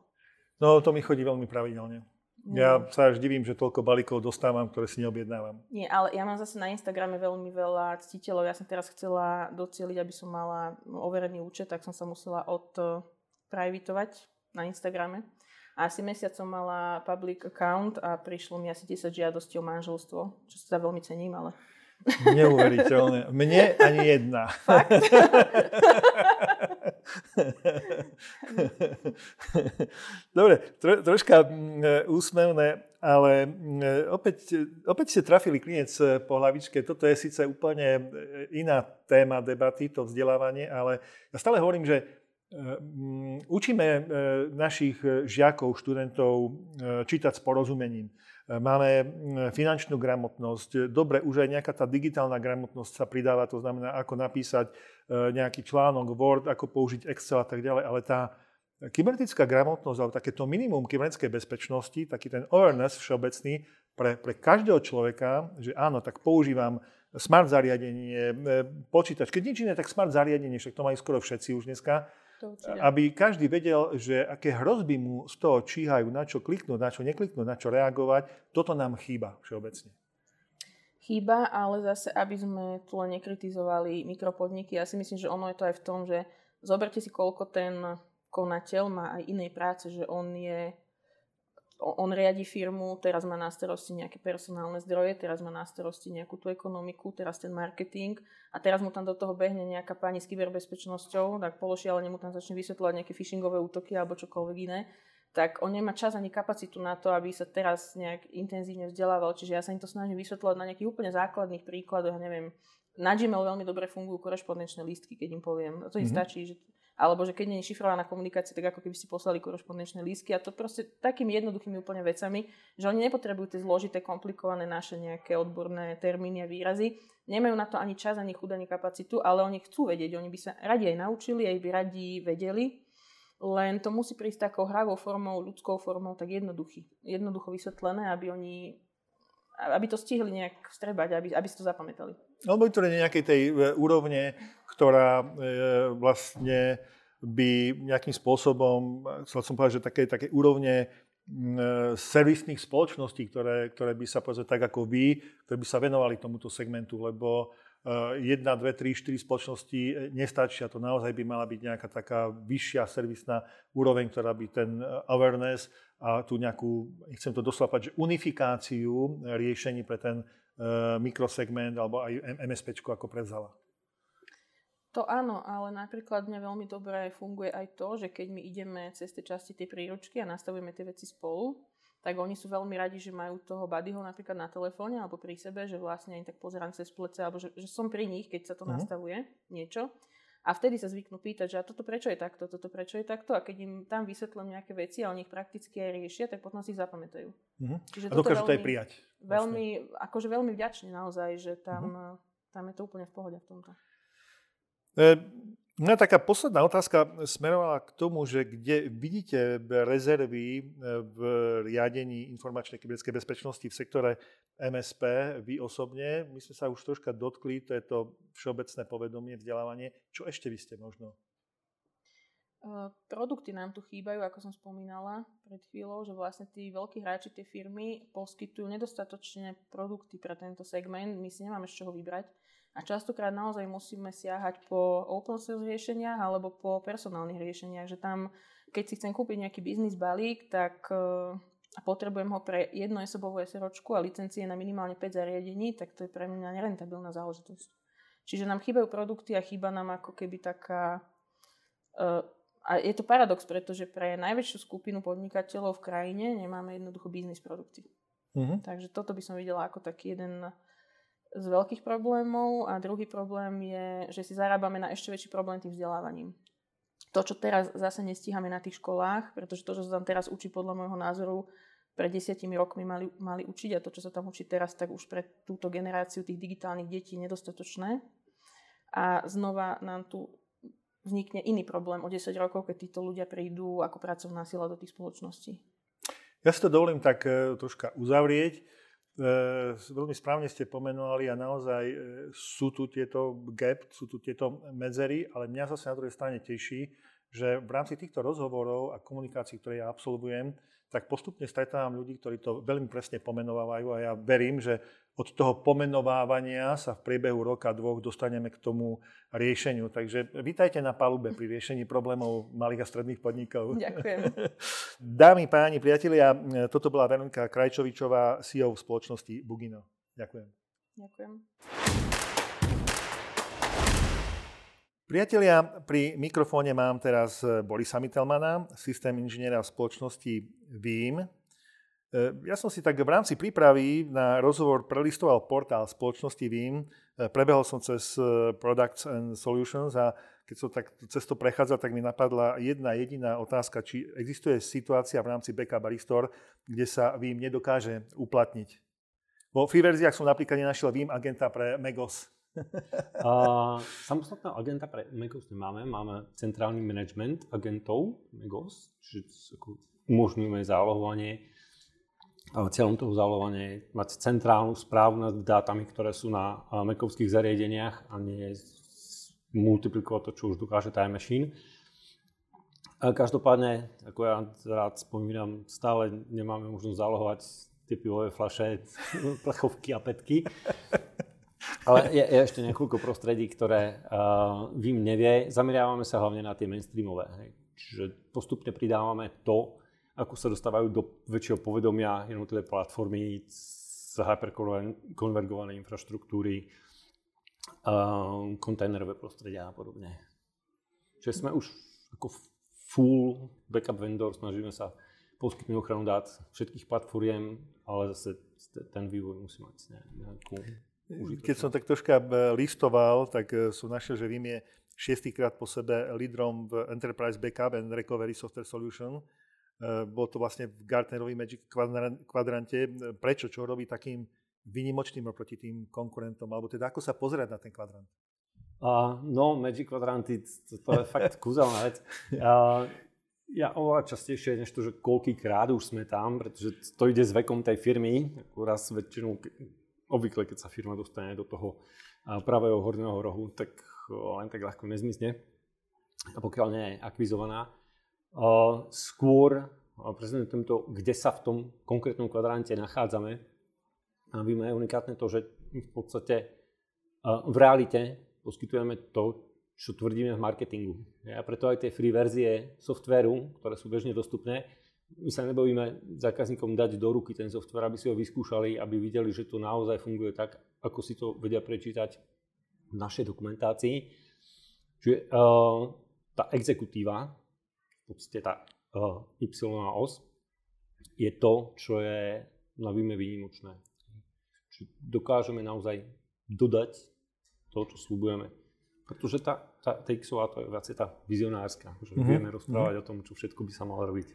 No, to mi chodí veľmi pravidelne. Nie. Ja sa až divím, že toľko balíkov dostávam, ktoré si neobjednávam. Nie, ale ja mám zase na Instagrame veľmi veľa ctiteľov. Ja som teraz chcela docieliť, aby som mala overený účet, tak som sa musela odprivatovať na Instagrame. A asi mesiac som mala public account a prišlo mi asi 10 žiadostí o manželstvo, čo sa veľmi cením, ale Neuveriteľné. Mne ani jedna. Fakt? Dobre, tro, troška mm, úsmevné, ale mm, opäť, opäť ste trafili klinec po hlavičke. Toto je síce úplne e, iná téma debaty, to vzdelávanie, ale ja stále hovorím, že e, mm, učíme e, našich žiakov, študentov čítať s porozumením. Máme mm, finančnú gramotnosť. Dobre, už aj nejaká tá digitálna gramotnosť sa pridáva, to znamená, ako napísať e, nejaký článok Word, ako použiť Excel a tak ďalej, ale tá kybernetická gramotnosť, alebo takéto minimum kybernetickej bezpečnosti, taký ten awareness všeobecný pre, pre každého človeka, že áno, tak používam smart zariadenie, e, počítač. Keď nič iné, tak smart zariadenie, však to majú skoro všetci už dneska aby každý vedel, že aké hrozby mu z toho číhajú, na čo kliknúť, na čo nekliknúť, na čo reagovať. Toto nám chýba všeobecne. Chýba, ale zase, aby sme tu len nekritizovali mikropodniky, ja si myslím, že ono je to aj v tom, že zoberte si, koľko ten konateľ má aj inej práce, že on je on riadi firmu, teraz má na starosti nejaké personálne zdroje, teraz má na starosti nejakú tú ekonomiku, teraz ten marketing a teraz mu tam do toho behne nejaká pani s kyberbezpečnosťou, tak pološialene mu tam začne vysvetľovať nejaké phishingové útoky alebo čokoľvek iné, tak on nemá čas ani kapacitu na to, aby sa teraz nejak intenzívne vzdelával. Čiže ja sa im to snažím vysvetľovať na nejakých úplne základných príkladoch, neviem, na Gmail veľmi dobre fungujú korešpondenčné lístky, keď im poviem. To im mm-hmm. stačí, že alebo že keď nie je šifrovaná komunikácia, tak ako keby ste poslali korešpondenčné lístky a to proste takými jednoduchými úplne vecami, že oni nepotrebujú tie zložité, komplikované naše nejaké odborné termíny a výrazy, nemajú na to ani čas, ani chuť, ani kapacitu, ale oni chcú vedieť, oni by sa radi aj naučili, aj by radi vedeli, len to musí prísť takou hravou formou, ľudskou formou, tak jednoduchý, jednoducho vysvetlené, aby oni aby to stihli nejak strebať, aby, aby si to zapamätali. To je nejakej tej e, úrovne, ktorá e, vlastne by nejakým spôsobom, chcel som povedať, že také, také úrovne e, servisných spoločností, ktoré, ktoré by sa povedzme tak ako vy, ktoré by sa venovali tomuto segmentu, lebo jedna, dve, tri, štyri spoločnosti nestačia. To naozaj by mala byť nejaká taká vyššia servisná úroveň, ktorá by ten awareness a tú nejakú, chcem to doslova povedať, že unifikáciu riešení pre ten mikrosegment alebo aj MSP ako prevzala. To áno, ale napríklad mňa veľmi dobre funguje aj to, že keď my ideme cez tie časti tej príručky a nastavujeme tie veci spolu, tak oni sú veľmi radi, že majú toho buddyho napríklad na telefóne alebo pri sebe, že vlastne ani tak pozerám cez plece, alebo že, že som pri nich, keď sa to uh-huh. nastavuje niečo. A vtedy sa zvyknú pýtať, že a toto prečo je takto, toto prečo je takto. A keď im tam vysvetlím nejaké veci a oni ich prakticky aj riešia, tak potom si ich zapamätajú. Uh-huh. Čiže a dokážu to aj prijať. Vlastne. Veľmi, akože veľmi vďačne naozaj, že tam, uh-huh. tam je to úplne v pohode v tomto. E, No taká posledná otázka smerovala k tomu, že kde vidíte rezervy e, v riadení informačnej kybernetickej bezpečnosti v sektore MSP, vy osobne. My sme sa už troška dotkli, to je to všeobecné povedomie, vzdelávanie. Čo ešte vy ste možno? E, produkty nám tu chýbajú, ako som spomínala pred chvíľou, že vlastne tí veľkí hráči, tie firmy poskytujú nedostatočne produkty pre tento segment. My si nemáme z čoho vybrať a častokrát naozaj musíme siahať po open source riešeniach alebo po personálnych riešeniach, že tam, keď si chcem kúpiť nejaký biznis balík, tak uh, a potrebujem ho pre jedno esobovú SROčku a licencie na minimálne 5 zariadení, tak to je pre mňa nerentabilná záležitosť. Čiže nám chýbajú produkty a chýba nám ako keby taká... Uh, a je to paradox, pretože pre najväčšiu skupinu podnikateľov v krajine nemáme jednoducho biznis produkty. Uh-huh. Takže toto by som videla ako taký jeden z veľkých problémov a druhý problém je, že si zarábame na ešte väčší problém tým vzdelávaním. To, čo teraz zase nestíhame na tých školách, pretože to, čo sa tam teraz učí podľa môjho názoru, pred desiatimi rokmi mali, mali učiť a to, čo sa tam učí teraz, tak už pre túto generáciu tých digitálnych detí nedostatočné. A znova nám tu vznikne iný problém o 10 rokov, keď títo ľudia prídu ako pracovná sila do tých spoločností. Ja si to dovolím tak e, troška uzavrieť. E, veľmi správne ste pomenovali a naozaj e, sú tu tieto gap, sú tu tieto medzery, ale mňa zase na druhej strane teší, že v rámci týchto rozhovorov a komunikácií, ktoré ja absolvujem, tak postupne stretávam ľudí, ktorí to veľmi presne pomenovávajú a ja verím, že od toho pomenovávania sa v priebehu roka, dvoch dostaneme k tomu riešeniu. Takže vítajte na palube pri riešení problémov malých a stredných podnikov. Ďakujem. Dámy, páni, priatelia, toto bola Veronika Krajčovičová, CEO v spoločnosti Bugino. Ďakujem. Ďakujem. Priatelia, pri mikrofóne mám teraz Borisa Mitelmana, systém inžiniera v spoločnosti VIM. E, ja som si tak v rámci prípravy na rozhovor prelistoval portál spoločnosti VIM. E, prebehol som cez e, Products and Solutions a keď som tak cez to prechádzal, tak mi napadla jedna jediná otázka, či existuje situácia v rámci Backup Restore, kde sa VIM nedokáže uplatniť. Vo free som napríklad nenašiel VIM agenta pre Megos. uh, samostatného agenta pre Megos nemáme, máme centrálny management agentov Megos, čiže umožňujeme zálohovanie cieľom toho zálohovania je mať centrálnu správu nad dátami, ktoré sú na Macovských zariadeniach a nie multiplikovať to, čo už dokáže Time Machine. Každopádne, ako ja rád spomínam, stále nemáme možnosť zálohovať tie pivové flaše, plechovky a petky. Ale je, je ešte niekoľko prostredí, ktoré uh, Vím nevie. Zameriavame sa hlavne na tie mainstreamové. Hej. Čiže postupne pridávame to, ako sa dostávajú do väčšieho povedomia jednotlivé platformy z hyperkonvergovanej infraštruktúry, kontajnerové prostredia a podobne. Čiže sme už ako full backup vendor, snažíme sa poskytnúť ochranu dát všetkých platformiem, ale zase ten vývoj musí mať nejakú Keď som tak troška e, listoval, tak e, som našiel, že Vim je šiestýkrát po sebe lídrom v Enterprise Backup and Recovery Software Solution Eh, bol to vlastne v Gartnerovi Magic kvadrante. Prečo? Čo robí takým vynimočným oproti tým konkurentom? Alebo teda ako sa pozerať na ten kvadrant? Uh, no, Magic kvadranty, to, to je fakt kúzelná vec. Uh, ja oveľa častejšie, než to, že koľkýkrát už sme tam, pretože to ide s vekom tej firmy, raz väčšinou, obvykle keď sa firma dostane do toho pravého horného rohu, tak len tak ľahko nezmizne. A pokiaľ nie je akvizovaná, skôr prezentujem to, kde sa v tom konkrétnom kvadrante nachádzame. A víme je unikátne to, že v podstate v realite poskytujeme to, čo tvrdíme v marketingu. A preto aj tie free verzie softvéru, ktoré sú bežne dostupné, my sa nebojíme zákazníkom dať do ruky ten software, aby si ho vyskúšali, aby videli, že to naozaj funguje tak, ako si to vedia prečítať v našej dokumentácii. Čiže tá exekutíva, podstate tá uh, Y os je to, čo je na výme výnimočné. Čiže dokážeme naozaj dodať to, čo slúbujeme. Pretože tá, tá, x to je viac tá vizionárska, že mm-hmm. vieme rozprávať mm-hmm. o tom, čo všetko by sa malo robiť.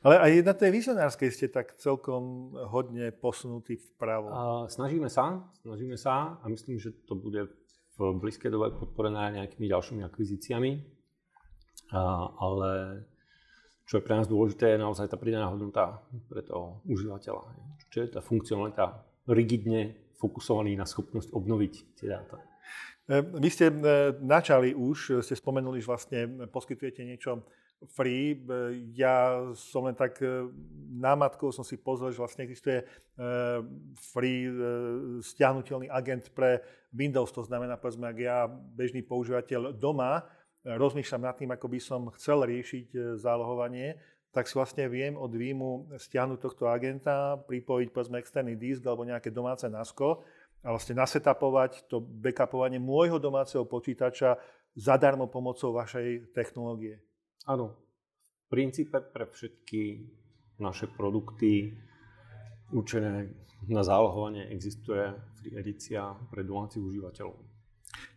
Ale aj na tej vizionárskej ste tak celkom hodne posunutí vpravo. Uh, snažíme sa, snažíme sa a myslím, že to bude v blízkej dobe podporená nejakými ďalšími akvizíciami, a, ale čo je pre nás dôležité, je naozaj tá pridaná hodnota pre toho užívateľa. Čiže tá funkcionalita rigidne fokusovaný na schopnosť obnoviť tie dáta. E, vy ste e, načali už, ste spomenuli, že vlastne poskytujete niečo free. Ja som len tak e, námatkou som si pozrel, že vlastne existuje e, free e, stiahnutelný agent pre Windows. To znamená, povedzme, ak ja, bežný používateľ doma, rozmýšľam nad tým, ako by som chcel riešiť zálohovanie, tak si vlastne viem od výjmu stiahnuť tohto agenta, pripojiť povedzme externý disk alebo nejaké domáce NASCO a vlastne nasetapovať to backupovanie môjho domáceho počítača zadarmo pomocou vašej technológie. Áno, v princípe pre všetky naše produkty určené na zálohovanie existuje free edícia pre domácich užívateľov.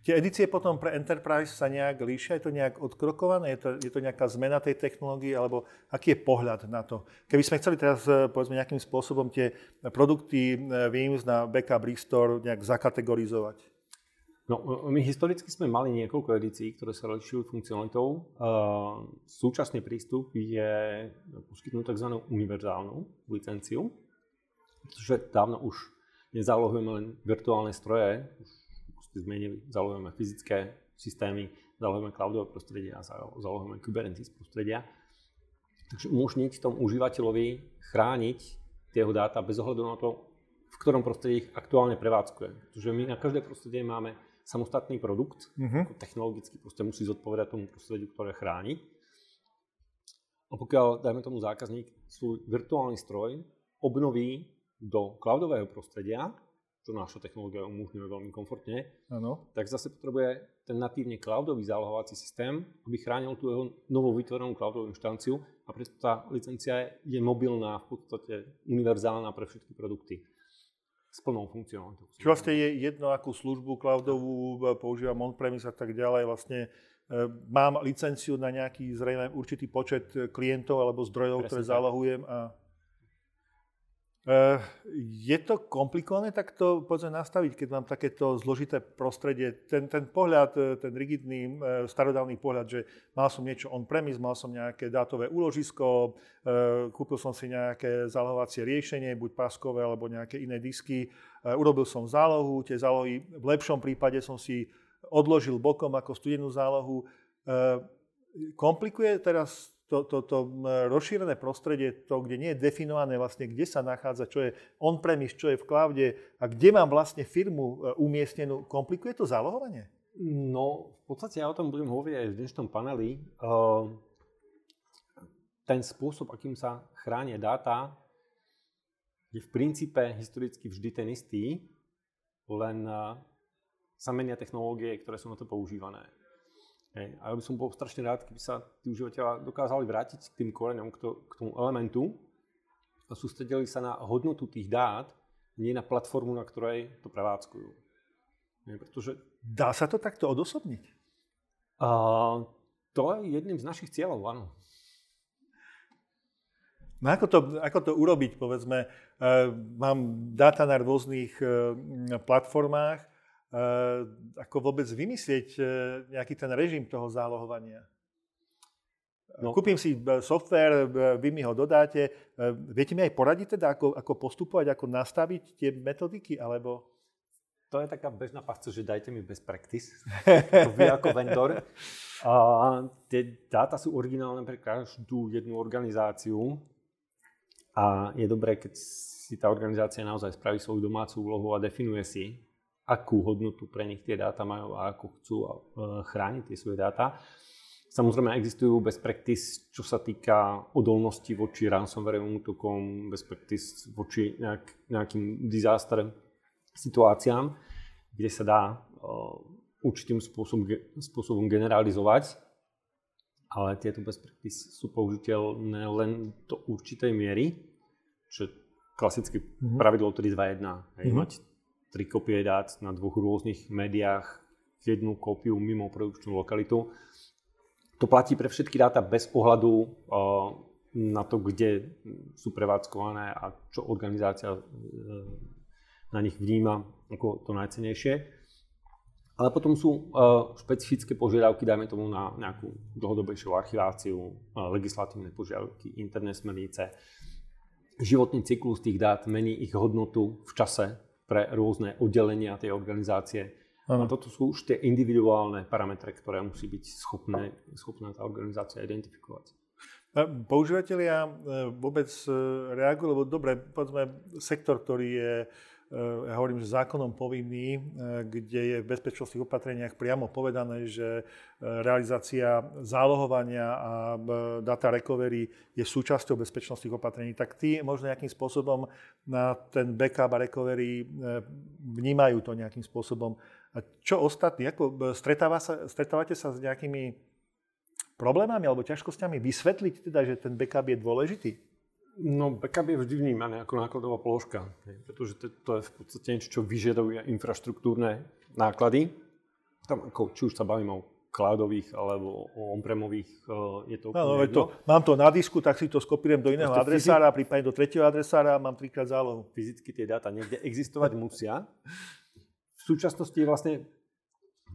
Tie edície potom pre Enterprise sa nejak líšia? Je to nejak odkrokované? Je to, je to nejaká zmena tej technológie? Alebo aký je pohľad na to? Keby sme chceli teraz eh, povedzme nejakým spôsobom tie produkty Wims eh, na backup restore nejak zakategorizovať? No, my historicky sme mali niekoľko edícií, ktoré sa rozlišujú funkcionalitou. Uh, súčasný prístup je poskytnúť tzv. univerzálnu licenciu, pretože dávno už nezálohujeme len virtuálne stroje, už zmenili, zálohujeme fyzické systémy, zálohujeme cloudové prostredia a zálohujeme Kubernetes prostredia. Takže umožniť tomu užívateľovi chrániť tie jeho dáta bez ohľadu na to, v ktorom prostredí ich aktuálne prevádzkuje. Pretože my na každé prostredie máme samostatný produkt, ako technologicky proste musí zodpovedať tomu prostrediu, ktoré chráni. A pokiaľ, dajme tomu zákazník, svoj virtuálny stroj obnoví do cloudového prostredia, čo naša technológia umožňuje veľmi komfortne, ano. tak zase potrebuje ten natívne cloudový zálohovací systém, aby chránil tú jeho novou vytvorenú cloudovú inštanciu a preto tá licencia je mobilná, v podstate univerzálna pre všetky produkty s plnou funkcionalitou. Čiže vlastne je jedno, akú službu cloudovú e, používam on-premise a tak ďalej, vlastne e, mám licenciu na nejaký zrejme určitý počet klientov alebo zdrojov, Presne ktoré tak. zálohujem a je to komplikované takto povedzme, nastaviť, keď mám takéto zložité prostredie? Ten, ten pohľad, eh, ten rigidný, eh, starodávny pohľad, že mal som niečo on-premise, mal som nejaké dátové úložisko, kúpil som si nejaké zálohovacie riešenie, buď páskové alebo nejaké iné disky, urobil som zálohu, tie zálohy v lepšom prípade som si odložil bokom ako studenú zálohu. Komplikuje teraz to, to, to rozšírené prostredie, to, kde nie je definované vlastne, kde sa nachádza, čo je on-premise, čo je v cloude a kde mám vlastne firmu e, umiestnenú, komplikuje to zálohovanie? No, v podstate ja o tom budem hovoriť aj v dnešnom paneli. Ehm, ten spôsob, akým sa chránia dáta, je v princípe historicky vždy ten istý, len e, sa menia technológie, ktoré sú na to používané. Hej. A ja by som bol strašne rád, keby sa tí užívateľa dokázali vrátiť k tým koreňom, k, to, k tomu elementu a sústredili sa na hodnotu tých dát, nie na platformu, na ktorej to prevádzkujú. Hej, pretože... Dá sa to takto odosobniť? A, to je jedným z našich cieľov, áno. No ako to, ako to urobiť, povedzme, e, mám dáta na rôznych e, platformách, ako vôbec vymyslieť eh, nejaký ten režim toho zálohovania. No. Kúpim si eh, software, vy mi ho dodáte. Viete mi aj poradiť teda, ako, ako postupovať, ako nastaviť tie metodiky, alebo... To je taká bežná pasca, že dajte mi best practice. vy ako vendor. A tie dáta sú originálne pre každú jednu organizáciu. A je dobré, keď si tá organizácia naozaj spraví svoju domácu úlohu a definuje si, akú hodnotu pre nich tie dáta majú a ako chcú e, chrániť tie svoje dáta. Samozrejme existujú best practice, čo sa týka odolnosti voči ransomwareovým útokom, best practice voči nejak, nejakým disaster situáciám, kde sa dá uh, určitým spôsobom, spôsobom generalizovať, ale tieto best practice sú použiteľné len do určitej miery, čo je klasické mm-hmm. pravidlo 3.2.1. Mm-hmm. Mať tri kopie dát na dvoch rôznych médiách, jednu kópiu mimo produkčnú lokalitu. To platí pre všetky dáta bez ohľadu na to, kde sú prevádzkované a čo organizácia e, na nich vníma ako to najcenejšie. Ale potom sú uh, špecifické požiadavky, dajme tomu na nejakú dlhodobejšiu archiváciu, legislatívne požiadavky, internet smernice. Životný cyklus tých dát mení ich hodnotu v čase pre rôzne oddelenia tej organizácie. Ano. A toto sú už tie individuálne parametre, ktoré musí byť schopné, schopná tá organizácia identifikovať. Používateľia vôbec reagujú, lebo dobre, povedzme, sektor, ktorý je ja hovorím, že zákonom povinný, eh, kde je v bezpečnostných opatreniach priamo povedané, že eh, realizácia zálohovania a data recovery je súčasťou bezpečnostných opatrení, tak tí možno nejakým spôsobom na ten backup a recovery vnímajú to nejakým spôsobom. A čo ostatní? Ako stretáva sa, stretávate sa s nejakými problémami alebo ťažkosťami vysvetliť teda, že ten backup je dôležitý? No, backup je vždy vnímaný ako nákladová položka, pretože to, to je v podstate niečo, čo vyžaduje infraštruktúrne náklady. Tam, ako, či už sa bavíme o cloudových alebo o on-premových, eh, je to no, to, Mám to na disku, tak si to skopírujem do iného Proste adresára, fyzi- prípadne do tretieho adresára a mám trikrát zálohu. Fyzicky tie dáta niekde existovať musia. V súčasnosti vlastne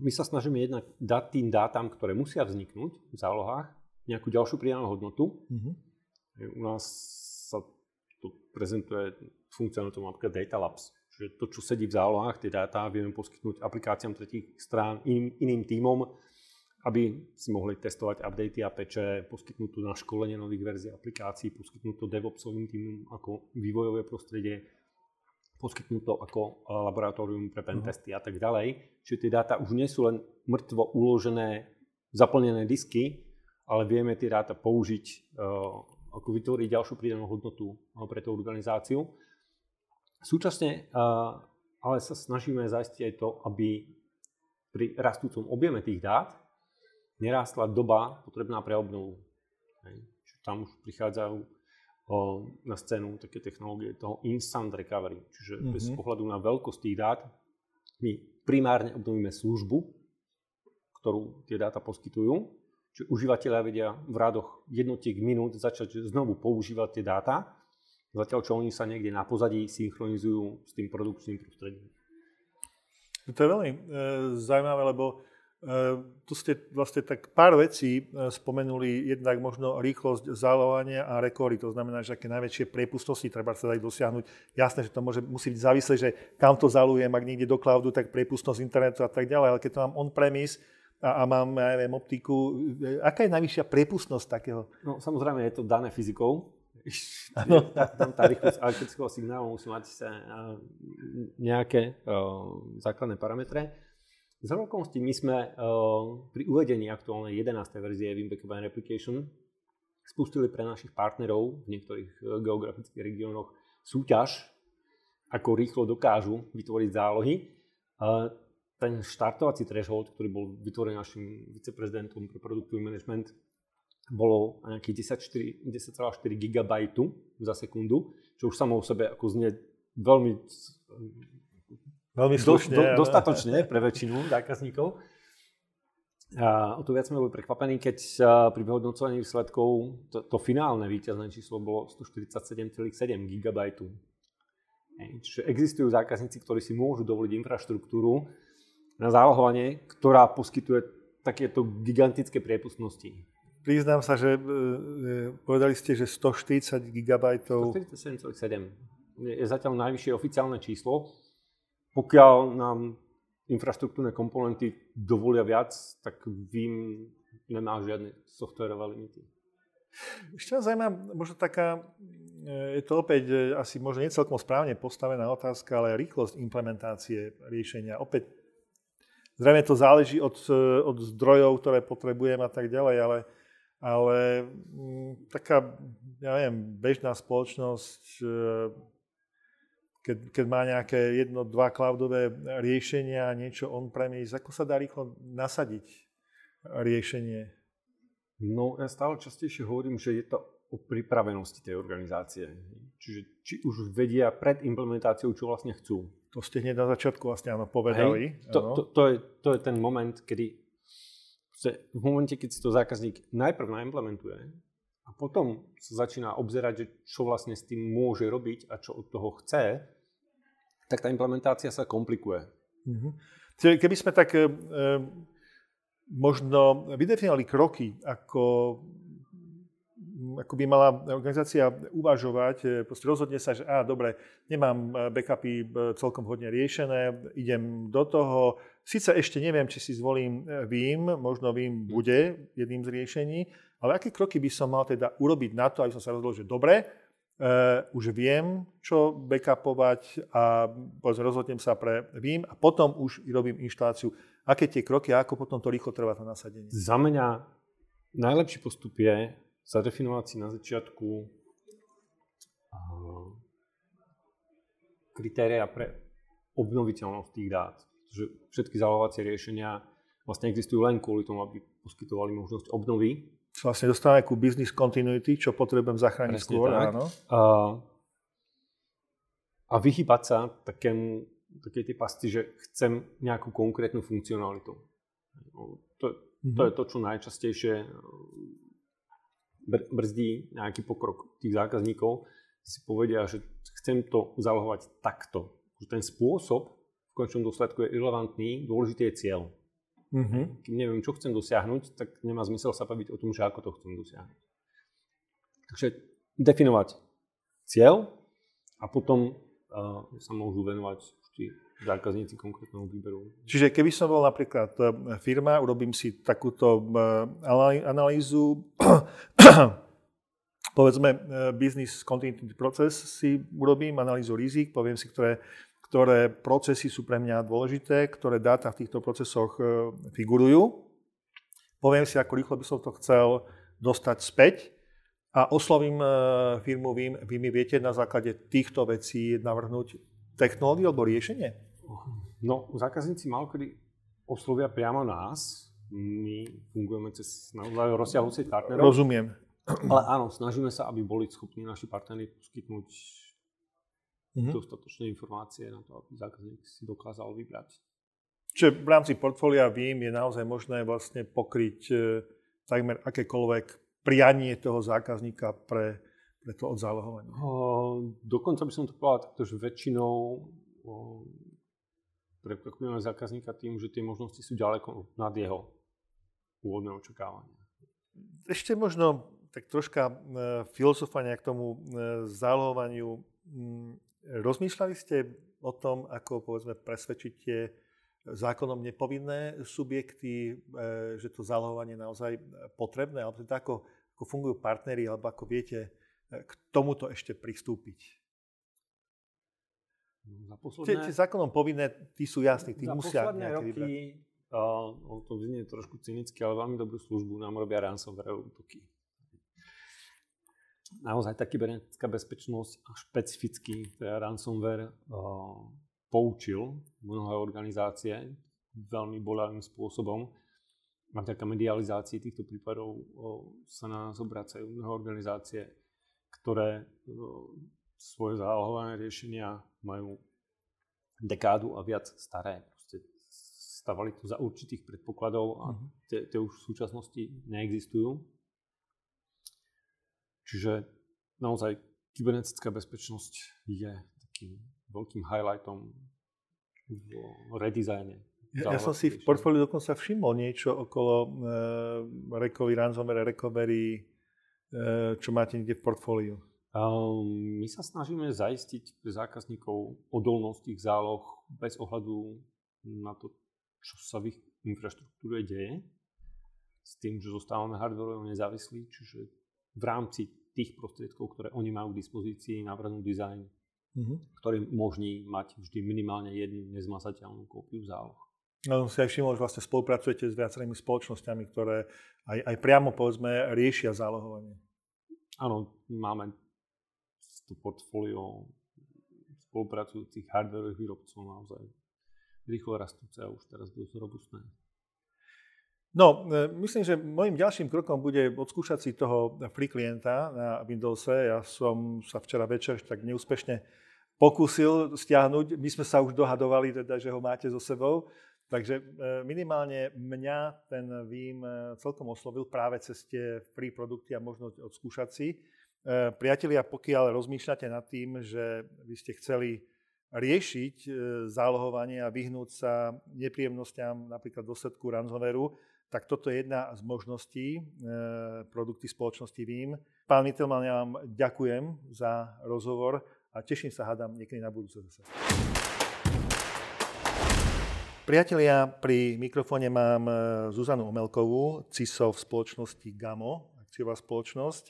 my sa snažíme jednak dať tým dátam, ktoré musia vzniknúť v zálohách, nejakú ďalšiu pridanú hodnotu. Mm-hmm. U nás to prezentuje funkcionalitou napríklad Data Labs. Čiže to, čo sedí v zálohách, tie dáta vieme poskytnúť aplikáciám tretích strán, iným, iným tímom, aby si mohli testovať updaty a peče, poskytnúť to na školenie nových verzií aplikácií, poskytnúť to DevOpsovým týmom ako vývojové prostredie, poskytnúť to ako laboratórium pre pentesty uh-huh. a tak ďalej. Čiže tie dáta už nie sú len mŕtvo uložené, zaplnené disky, ale vieme tie dáta použiť uh, ako vytvoriť ďalšiu pridanú hodnotu eh, pre tú organizáciu. Súčasne ale sa snažíme zaistiť aj to, aby pri rastúcom objeme tých dát nerástla doba potrebná pre obnovu. Tam už prichádzajú na scénu také technológie toho instant recovery, čiže mm-hmm. bez ohľadu na veľkosť tých dát my primárne obnovíme službu, ktorú tie dáta poskytujú že užívateľia vedia v rádoch jednotiek minút začať znovu používať tie dáta, zatiaľ čo oni sa niekde na pozadí synchronizujú s tým produkčným prostredím. To je veľmi e, zaujímavé, lebo e, tu ste vlastne tak pár vecí e, spomenuli, jednak možno rýchlosť zálovania a rekory, to znamená, že aké najväčšie priepustnosti treba sa dať dosiahnuť. Jasné, že to môže, musí byť závislé, že kam to zalujem, ak niekde do cloudu, tak priepustnosť internetu a tak ďalej, ale keď to mám on-premise, a, a mám, ja neviem, optiku. Aká je najvyššia priepustnosť takého? No samozrejme je to dané fyzikou. Ano. Tam tá rýchlosť elektrického signálu musí mať sa nejaké uh, základné parametre. Z okolností my sme uh, pri uvedení aktuálnej 11. verzie Backup and Replication spustili pre našich partnerov v niektorých geografických regiónoch súťaž, ako rýchlo dokážu vytvoriť zálohy. Uh, ten štartovací threshold, ktorý bol vytvorený našim viceprezidentom pre produktový management, bolo nejakých 10,4 GB za sekundu, čo už samo o sebe ako znie veľmi, veľmi slušne, do, do, dostatočne pre väčšinu zákazníkov. A o to viac sme boli prekvapení, keď pri vyhodnocovaní výsledkov to, to finálne víťazné číslo bolo 147,7 GB. Čiže existujú zákazníci, ktorí si môžu dovoliť infraštruktúru, na zálohovanie, ktorá poskytuje takéto gigantické priepustnosti. Priznám sa, že e, e povedali ste, že 140 GB. 147,7 je zatiaľ najvyššie oficiálne číslo. Pokiaľ nám infraštruktúrne komponenty dovolia viac, tak vím, nemá žiadne softwarové limity. Ešte ma zaujíma, možno taká, e, je to opäť asi možno necelkom správne postavená otázka, ale rýchlosť implementácie riešenia. Opäť Zrejme to záleží od, e, od zdrojov, ktoré potrebujem a tak ďalej, ale, ale mm, taká, ja neviem, bežná spoločnosť, e, keď, keď má nejaké jedno, dva cloudové riešenia, niečo on-premise, ako sa dá rýchlo nasadiť riešenie? No, ja stále častejšie hovorím, že je to o pripravenosti tej organizácie. Čiže či už vedia pred implementáciou, čo vlastne chcú. To ste hneď na začiatku vlastne áno, povedali. Hej, to, to, to, je, to je ten moment, kedy v momente, keď si to zákazník najprv naimplementuje a potom sa začína obzerať, že čo vlastne s tým môže robiť a čo od toho chce, tak tá implementácia sa komplikuje. Mm-hmm. Keby sme tak e, možno vydefinovali kroky, ako, ako by mala organizácia uvažovať, e, proste rozhodne sa, že á, dobre, nemám backupy celkom hodne riešené, idem do toho. Sice ešte neviem, či si zvolím VIM, možno VIM bude jedným z riešení, ale aké kroky by som mal teda urobiť na to, aby som sa rozhodol, že dobre, Uh, už viem, čo backupovať a rozhodnem sa pre VIM a potom už robím inštaláciu. Aké tie kroky a ako potom to rýchlo trvá to nasadenie? Za mňa najlepší postup je zadefinovať si na začiatku uh, kritéria pre obnoviteľnosť tých dát. Pretože všetky zálohovacie riešenia vlastne existujú len kvôli tomu, aby poskytovali možnosť obnovy vlastne dostávame ku business continuity, čo potrebujem zachrániť Presne skôr. Tak. Áno. A, a vyhybať sa takému, také tie pasti, že chcem nejakú konkrétnu funkcionalitu. No, to, mm-hmm. to je to, čo najčastejšie br- brzdí nejaký pokrok tých zákazníkov. Si povedia, že chcem to zalohovať takto. Že ten spôsob v končnom dôsledku je irrelevantný, dôležitý je cieľ. Mm-hmm. Kým neviem, čo chcem dosiahnuť, tak nemá zmysel sa baviť o tom, že ako to chcem dosiahnuť. Takže definovať cieľ a potom uh, sa môžu venovať zákazníci konkrétnemu výberu. Čiže keby som bol napríklad e, firma, urobím si takúto e, analýzu, povedzme business continuity proces si urobím, analýzu rizik, poviem si, ktoré ktoré procesy sú pre mňa dôležité, ktoré dáta v týchto procesoch e, figurujú. Poviem si, ako rýchlo by som to chcel dostať späť a oslovím e, firmu Vy, vy mi viete na základe týchto vecí navrhnúť technológiu alebo riešenie? No, zákazníci malokedy oslovia priamo nás. My fungujeme cez naozaj rozsiahlu sieť partnerov. Rozumiem. Ale áno, snažíme sa, aby boli schopní naši partnery poskytnúť mm-hmm. dostatočné informácie na to, aby zákazník si dokázal vybrať. Čiže v rámci portfólia VIM je naozaj možné vlastne pokryť e, takmer akékoľvek prianie toho zákazníka pre, pre to odzálohovanie. O, dokonca by som to povedal takto, že väčšinou o, prekvapujeme zákazníka tým, že tie možnosti sú ďaleko nad jeho úvodné očakávania. Ešte možno tak troška e, filozofania k tomu e, zálohovaniu. Mm, Rozmýšľali ste o tom, ako povedzme presvedčíte zákonom nepovinné subjekty, e, že to zálohovanie je naozaj potrebné, alebo teda ako, ako fungujú partnery, alebo ako viete k tomuto ešte pristúpiť? Za posledné... Tie, tie zákonom povinné, tí sú jasní, tí musia nejaké roky, vybrať. Uh, to znie trošku cynicky, ale veľmi dobrú službu nám robia ransomware útoky naozaj tá kybernetická bezpečnosť a špecificky teda ransomware uh, poučil mnohé organizácie veľmi bolavým spôsobom. A vďaka medializácii týchto prípadov uh, sa na nás obracajú mnohé organizácie, ktoré uh, svoje zálohované riešenia majú dekádu a viac staré. Proste stavali to za určitých predpokladov a mhm. tie, tie už v súčasnosti neexistujú Čiže naozaj kybernetická bezpečnosť je takým veľkým highlightom v redizajne. Ja, ja som si v portfóliu dokonca všimol niečo okolo e, recovery, ransomware recovery, e, čo máte niekde v portfóliu. Um, my sa snažíme zaistiť pre zákazníkov odolnosť ich záloh bez ohľadu na to, čo sa v ich infraštruktúre deje, s tým, že zostávame hardwareovo nezávislí, čiže v rámci tých prostriedkov, ktoré oni majú k dispozícii, navrhnúť dizajn, mm-hmm. ktorý umožní mať vždy minimálne jednu nezmazateľnú kópiu záloh. No, si aj všimol, že vlastne spolupracujete s viacerými spoločnosťami, ktoré aj, aj priamo povedzme riešia zálohovanie. Áno, máme to portfólio spolupracujúcich hardwareových výrobcov naozaj rýchlo rastúce a už teraz dosť robustné. No, e, myslím, že môjim ďalším krokom bude odskúšať si toho free klienta na Windowse. Ja som sa včera večer tak neúspešne pokúsil stiahnuť. My sme sa už dohadovali, teda, že ho máte so sebou. Takže e, minimálne mňa ten Vím e, celkom oslovil práve cez tie free produkty a možno odskúšať si. Priatelia, pokiaľ rozmýšľate nad tým, že by ste chceli riešiť e, zálohovanie a vyhnúť sa nepríjemnostiam napríklad dôsledku ransomwareu, tak toto je jedna z možností e, produkty spoločnosti VIM. Pán Mittelman, ja vám ďakujem za rozhovor a teším sa, hádam, niekedy na budúce zase. Priatelia, pri mikrofóne mám e, Zuzanu Omelkovú, CISO v spoločnosti GAMO, akciová spoločnosť.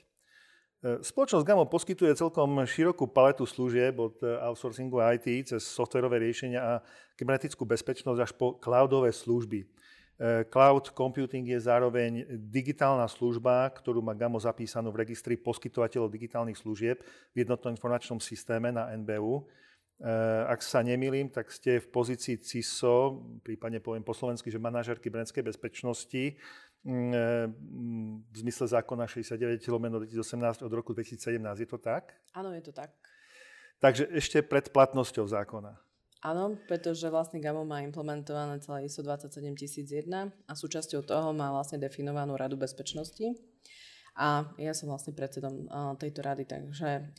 E, spoločnosť Gamo poskytuje celkom širokú paletu služieb od e, outsourcingu IT cez softverové riešenia a kybernetickú bezpečnosť až po cloudové služby. Cloud computing je zároveň digitálna služba, ktorú má Gamo zapísanú v registri poskytovateľov digitálnych služieb v jednotnom informačnom systéme na NBU. Ak sa nemýlim, tak ste v pozícii CISO, prípadne poviem po slovensky, že manažer kybernetickej bezpečnosti Mm, e, mm, v zmysle zákona 69 lomeno 2018 od roku 2017. Je to tak? Áno, je to tak. Takže ešte pred platnosťou zákona. Áno, pretože vlastne GAMO má implementované celé ISO 27001 a súčasťou toho má vlastne definovanú radu bezpečnosti. A ja som vlastne predsedom tejto rady, takže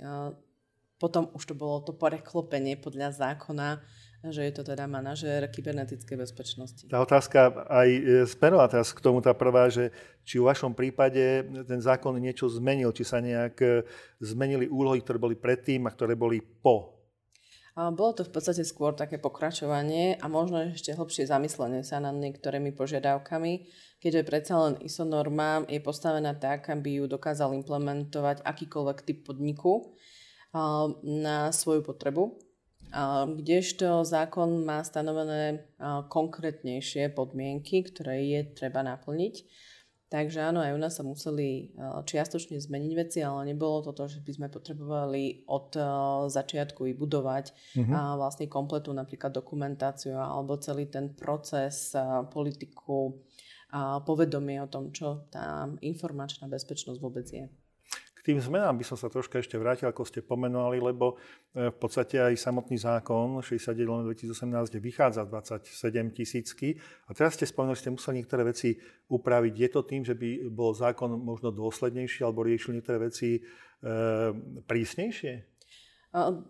potom už to bolo to preklopenie podľa zákona že je to teda manažér kybernetickej bezpečnosti. Tá otázka aj e, smerová teraz k tomu tá prvá, že či v vašom prípade ten zákon niečo zmenil, či sa nejak e, zmenili úlohy, ktoré boli predtým a ktoré boli po. Bolo to v podstate skôr také pokračovanie a možno ešte hlbšie zamyslenie sa nad niektorými požiadavkami, keďže predsa len ISO norma je postavená tak, aby ju dokázal implementovať akýkoľvek typ podniku na svoju potrebu kdežto zákon má stanovené konkrétnejšie podmienky, ktoré je treba naplniť. Takže áno, aj u nás sa museli čiastočne zmeniť veci, ale nebolo to to, že by sme potrebovali od začiatku vybudovať mm-hmm. vlastne kompletu napríklad dokumentáciu alebo celý ten proces, politiku, povedomie o tom, čo tá informačná bezpečnosť vôbec je. K tým zmenám by som sa troška ešte vrátil, ako ste pomenovali, lebo e, v podstate aj samotný zákon 61 2018 vychádza 27 tisícky. A teraz ste spomenuli, že ste museli niektoré veci upraviť. Je to tým, že by bol zákon možno dôslednejší alebo riešil niektoré veci e, prísnejšie?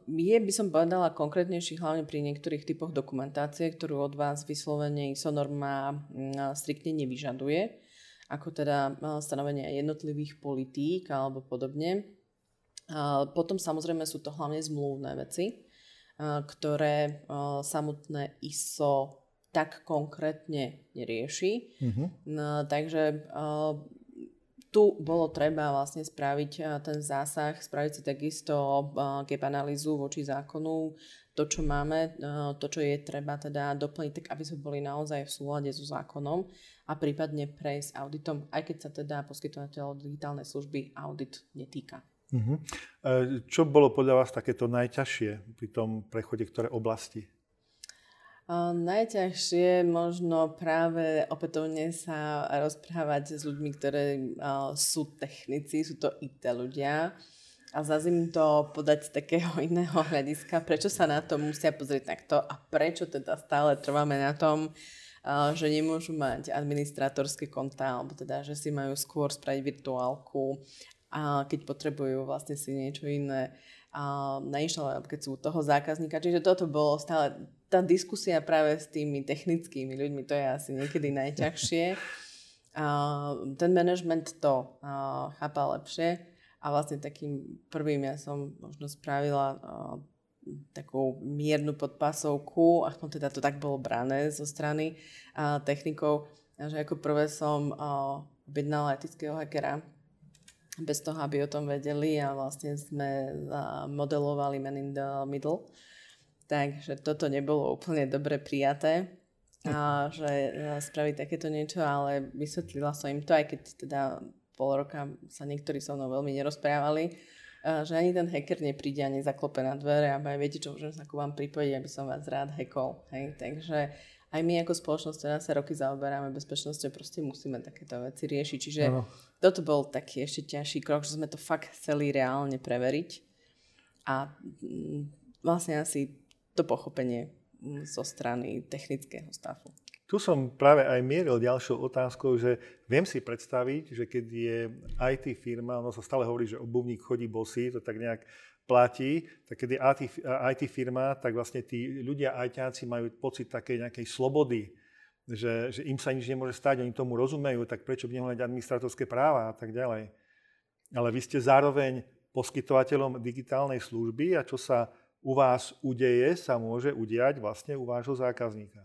Je, by som povedala, konkrétnejší hlavne pri niektorých typoch dokumentácie, ktorú od vás vyslovene ISO norma striktne nevyžaduje ako teda stanovenie jednotlivých politík alebo podobne. Potom samozrejme sú to hlavne zmluvné veci, ktoré samotné ISO tak konkrétne nerieši. Mm-hmm. No, takže tu bolo treba vlastne spraviť ten zásah, spraviť si takisto gap analýzu voči zákonu, to, čo máme, to, čo je treba teda doplniť, tak aby sme boli naozaj v súlade so zákonom a prípadne prejsť auditom, aj keď sa teda poskytovateľov digitálnej služby audit netýka. Uh-huh. Čo bolo podľa vás takéto najťažšie pri tom prechode, ktoré oblasti? Najťažšie možno práve opätovne sa rozprávať s ľuďmi, ktorí sú technici, sú to IT ľudia a zase to podať z takého iného hľadiska, prečo sa na to musia pozrieť takto a prečo teda stále trváme na tom, že nemôžu mať administratorské konta, alebo teda, že si majú skôr spraviť virtuálku, a keď potrebujú vlastne si niečo iné nainštalovať, keď sú toho zákazníka. Čiže toto bolo stále, tá diskusia práve s tými technickými ľuďmi, to je asi niekedy najťažšie. ten management to chápa lepšie a vlastne takým prvým ja som možno spravila takú miernu podpasovku, aspoň teda to tak bolo brané zo strany a, technikov, že ako prvé som a, objednala etického hackera, bez toho, aby o tom vedeli a vlastne sme a, modelovali Man in the Middle. Takže toto nebolo úplne dobre prijaté, a, že spraviť takéto niečo, ale vysvetlila som im to, aj keď teda pol roka sa niektorí so mnou veľmi nerozprávali, že ani ten hacker nepríde a nezaklope na dvere a aj viete čo, môžem sa ku vám pripojiť, aby som vás rád hackol. Hej? Takže aj my ako spoločnosť teda sa roky zaoberáme bezpečnosťou, proste musíme takéto veci riešiť. Čiže no. toto bol taký ešte ťažší krok, že sme to fakt chceli reálne preveriť a mm, vlastne asi to pochopenie mm, zo strany technického stavu. Tu som práve aj mieril ďalšou otázkou, že viem si predstaviť, že keď je IT firma, ono sa stále hovorí, že obuvník chodí bosý, to tak nejak platí, tak keď je IT, firma, tak vlastne tí ľudia ITáci majú pocit takej nejakej slobody, že, že im sa nič nemôže stať, oni tomu rozumejú, tak prečo by nemohli administratorské práva a tak ďalej. Ale vy ste zároveň poskytovateľom digitálnej služby a čo sa u vás udeje, sa môže udiať vlastne u vášho zákazníka.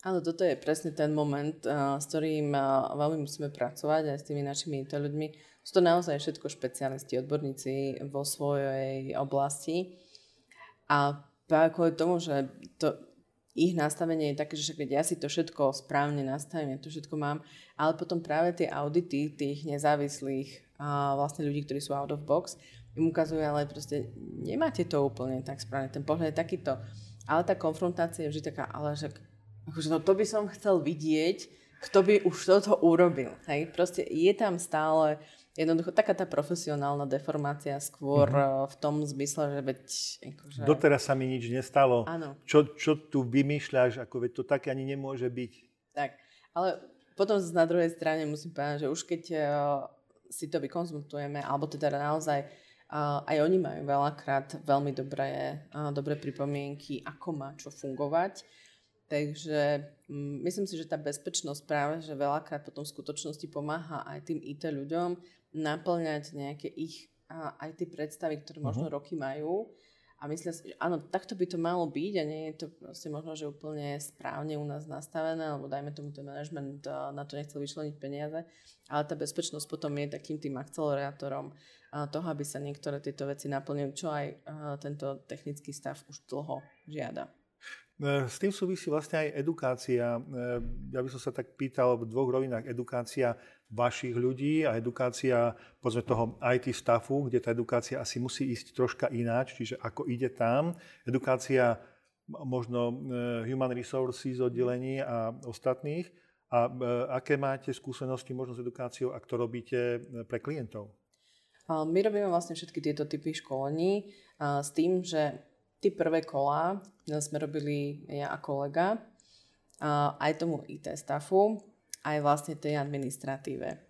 Áno, toto je presne ten moment, s ktorým veľmi musíme pracovať aj s tými našimi IT ľuďmi. Sú to naozaj všetko špecialisti, odborníci vo svojej oblasti. A práve kvôli tomu, že to, ich nastavenie je také, že keď ja si to všetko správne nastavím, ja to všetko mám, ale potom práve tie audity tých nezávislých a vlastne ľudí, ktorí sú out of box, im ukazujú, ale proste nemáte to úplne tak správne, ten pohľad je takýto. Ale tá konfrontácia je vždy taká, ale že akože no to by som chcel vidieť, kto by už toto urobil. Hej? Proste je tam stále jednoducho taká tá profesionálna deformácia skôr mm-hmm. v tom zmysle, že veď... Akože... Doteraz sa mi nič nestalo. Áno. Čo, čo tu vymýšľaš, ako veď to také ani nemôže byť. Tak, ale potom na druhej strane musím povedať, že už keď uh, si to vykonzultujeme, alebo teda naozaj uh, aj oni majú veľakrát veľmi dobré, dobré pripomienky, ako má čo fungovať, Takže mm, myslím si, že tá bezpečnosť práve, že veľakrát potom v skutočnosti pomáha aj tým IT ľuďom naplňať nejaké ich aj tie predstavy, ktoré možno uh-huh. roky majú. A myslím si, že áno, takto by to malo byť a nie je to proste možno, že úplne správne u nás nastavené, lebo dajme tomu ten management na to nechcel vyčleniť peniaze, ale tá bezpečnosť potom je takým tým akcelerátorom toho, aby sa niektoré tieto veci naplnili, čo aj tento technický stav už dlho žiada. E, s tým súvisí vlastne aj edukácia. E, ja by som sa tak pýtal v dvoch rovinách. Edukácia vašich ľudí a edukácia povedzme toho IT staffu, kde tá edukácia asi musí ísť troška ináč, čiže ako ide tam. Edukácia možno e, Human Resources oddelení a ostatných. A aké máte skúsenosti možno s edukáciou, ak to robíte pre klientov? My robíme vlastne všetky tieto typy školení s tým, že Tie prvé kola sme robili ja a kolega, aj tomu IT staffu, aj vlastne tej administratíve.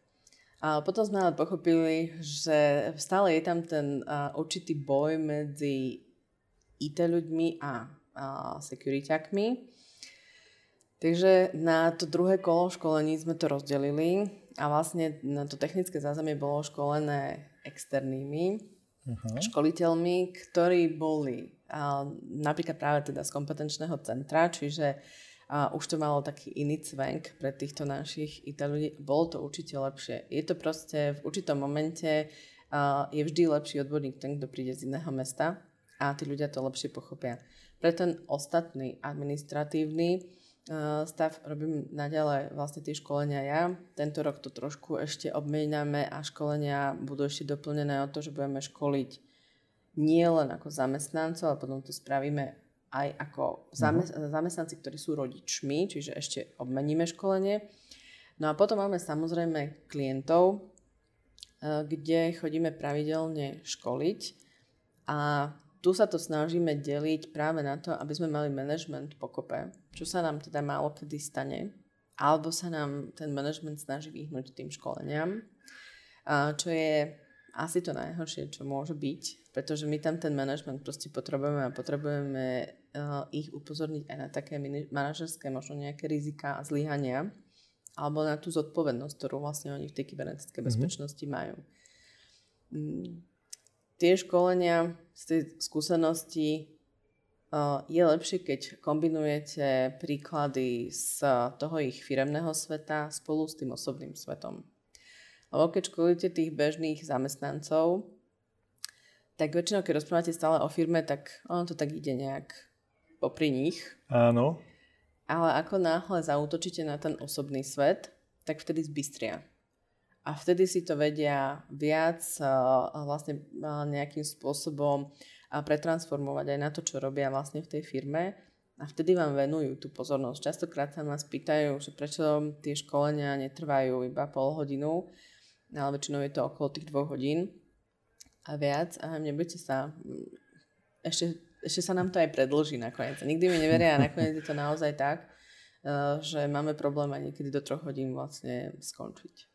A potom sme ale pochopili, že stále je tam ten určitý boj medzi IT ľuďmi a, a securityakmi. Takže na to druhé kolo školení sme to rozdelili a vlastne na to technické zázemie bolo školené externými uh-huh. školiteľmi, ktorí boli napríklad práve teda z kompetenčného centra, čiže a už to malo taký iný cvenk pre týchto našich IT ľudí. Bolo to určite lepšie. Je to proste v určitom momente a je vždy lepší odborník ten, kto príde z iného mesta a tí ľudia to lepšie pochopia. Pre ten ostatný administratívny stav robím naďalej vlastne tie školenia ja. Tento rok to trošku ešte obmeniame a školenia budú ešte doplnené o to, že budeme školiť nie len ako zamestnancov, ale potom to spravíme aj ako zamest- uh-huh. zamestnanci, ktorí sú rodičmi, čiže ešte obmeníme školenie. No a potom máme samozrejme klientov, kde chodíme pravidelne školiť a tu sa to snažíme deliť práve na to, aby sme mali management pokope, čo sa nám teda málo kedy stane, alebo sa nám ten management snaží vyhnúť tým školeniam, čo je asi to najhoršie, čo môže byť, pretože my tam ten management proste potrebujeme a potrebujeme uh, ich upozorniť aj na také manažerské možno nejaké rizika a zlyhania alebo na tú zodpovednosť, ktorú vlastne oni v tej kybernetickej mm-hmm. bezpečnosti majú. Mm, tie školenia z tej skúsenosti je lepšie, keď kombinujete príklady z toho ich firemného sveta spolu s tým osobným svetom. Lebo keď školíte tých bežných zamestnancov, tak väčšinou, keď rozprávate stále o firme, tak ono to tak ide nejak popri nich. Áno. Ale ako náhle zautočíte na ten osobný svet, tak vtedy zbystria. A vtedy si to vedia viac vlastne nejakým spôsobom pretransformovať aj na to, čo robia vlastne v tej firme a vtedy vám venujú tú pozornosť. Častokrát sa nás pýtajú, že prečo tie školenia netrvajú iba pol hodinu, ale väčšinou je to okolo tých dvoch hodín a viac a nebudete sa, mm, ešte, ešte sa nám to aj predlží nakoniec. Nikdy mi neveria a nakoniec je to naozaj tak, že máme problém aj niekedy do troch hodín vlastne skončiť.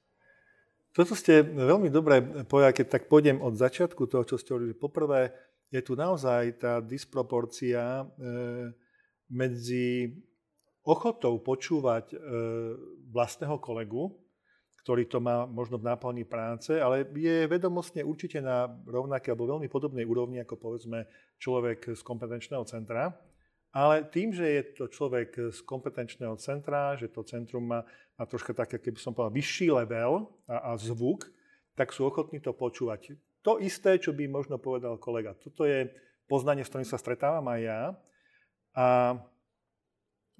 Toto ste veľmi dobre povedali, keď tak pôjdem od začiatku toho, čo ste hovorili. Poprvé, je tu naozaj tá disproporcia e, medzi ochotou počúvať e, vlastného kolegu, ktorý to má možno v náplni práce, ale je vedomostne určite na rovnaké alebo veľmi podobnej úrovni ako povedzme človek z kompetenčného centra. Ale tým, že je to človek z kompetenčného centra, že to centrum má, má troška také, keby som povedal, vyšší level a, a zvuk, tak sú ochotní to počúvať. To isté, čo by možno povedal kolega. Toto je poznanie, s ktorým sa stretávam aj ja. A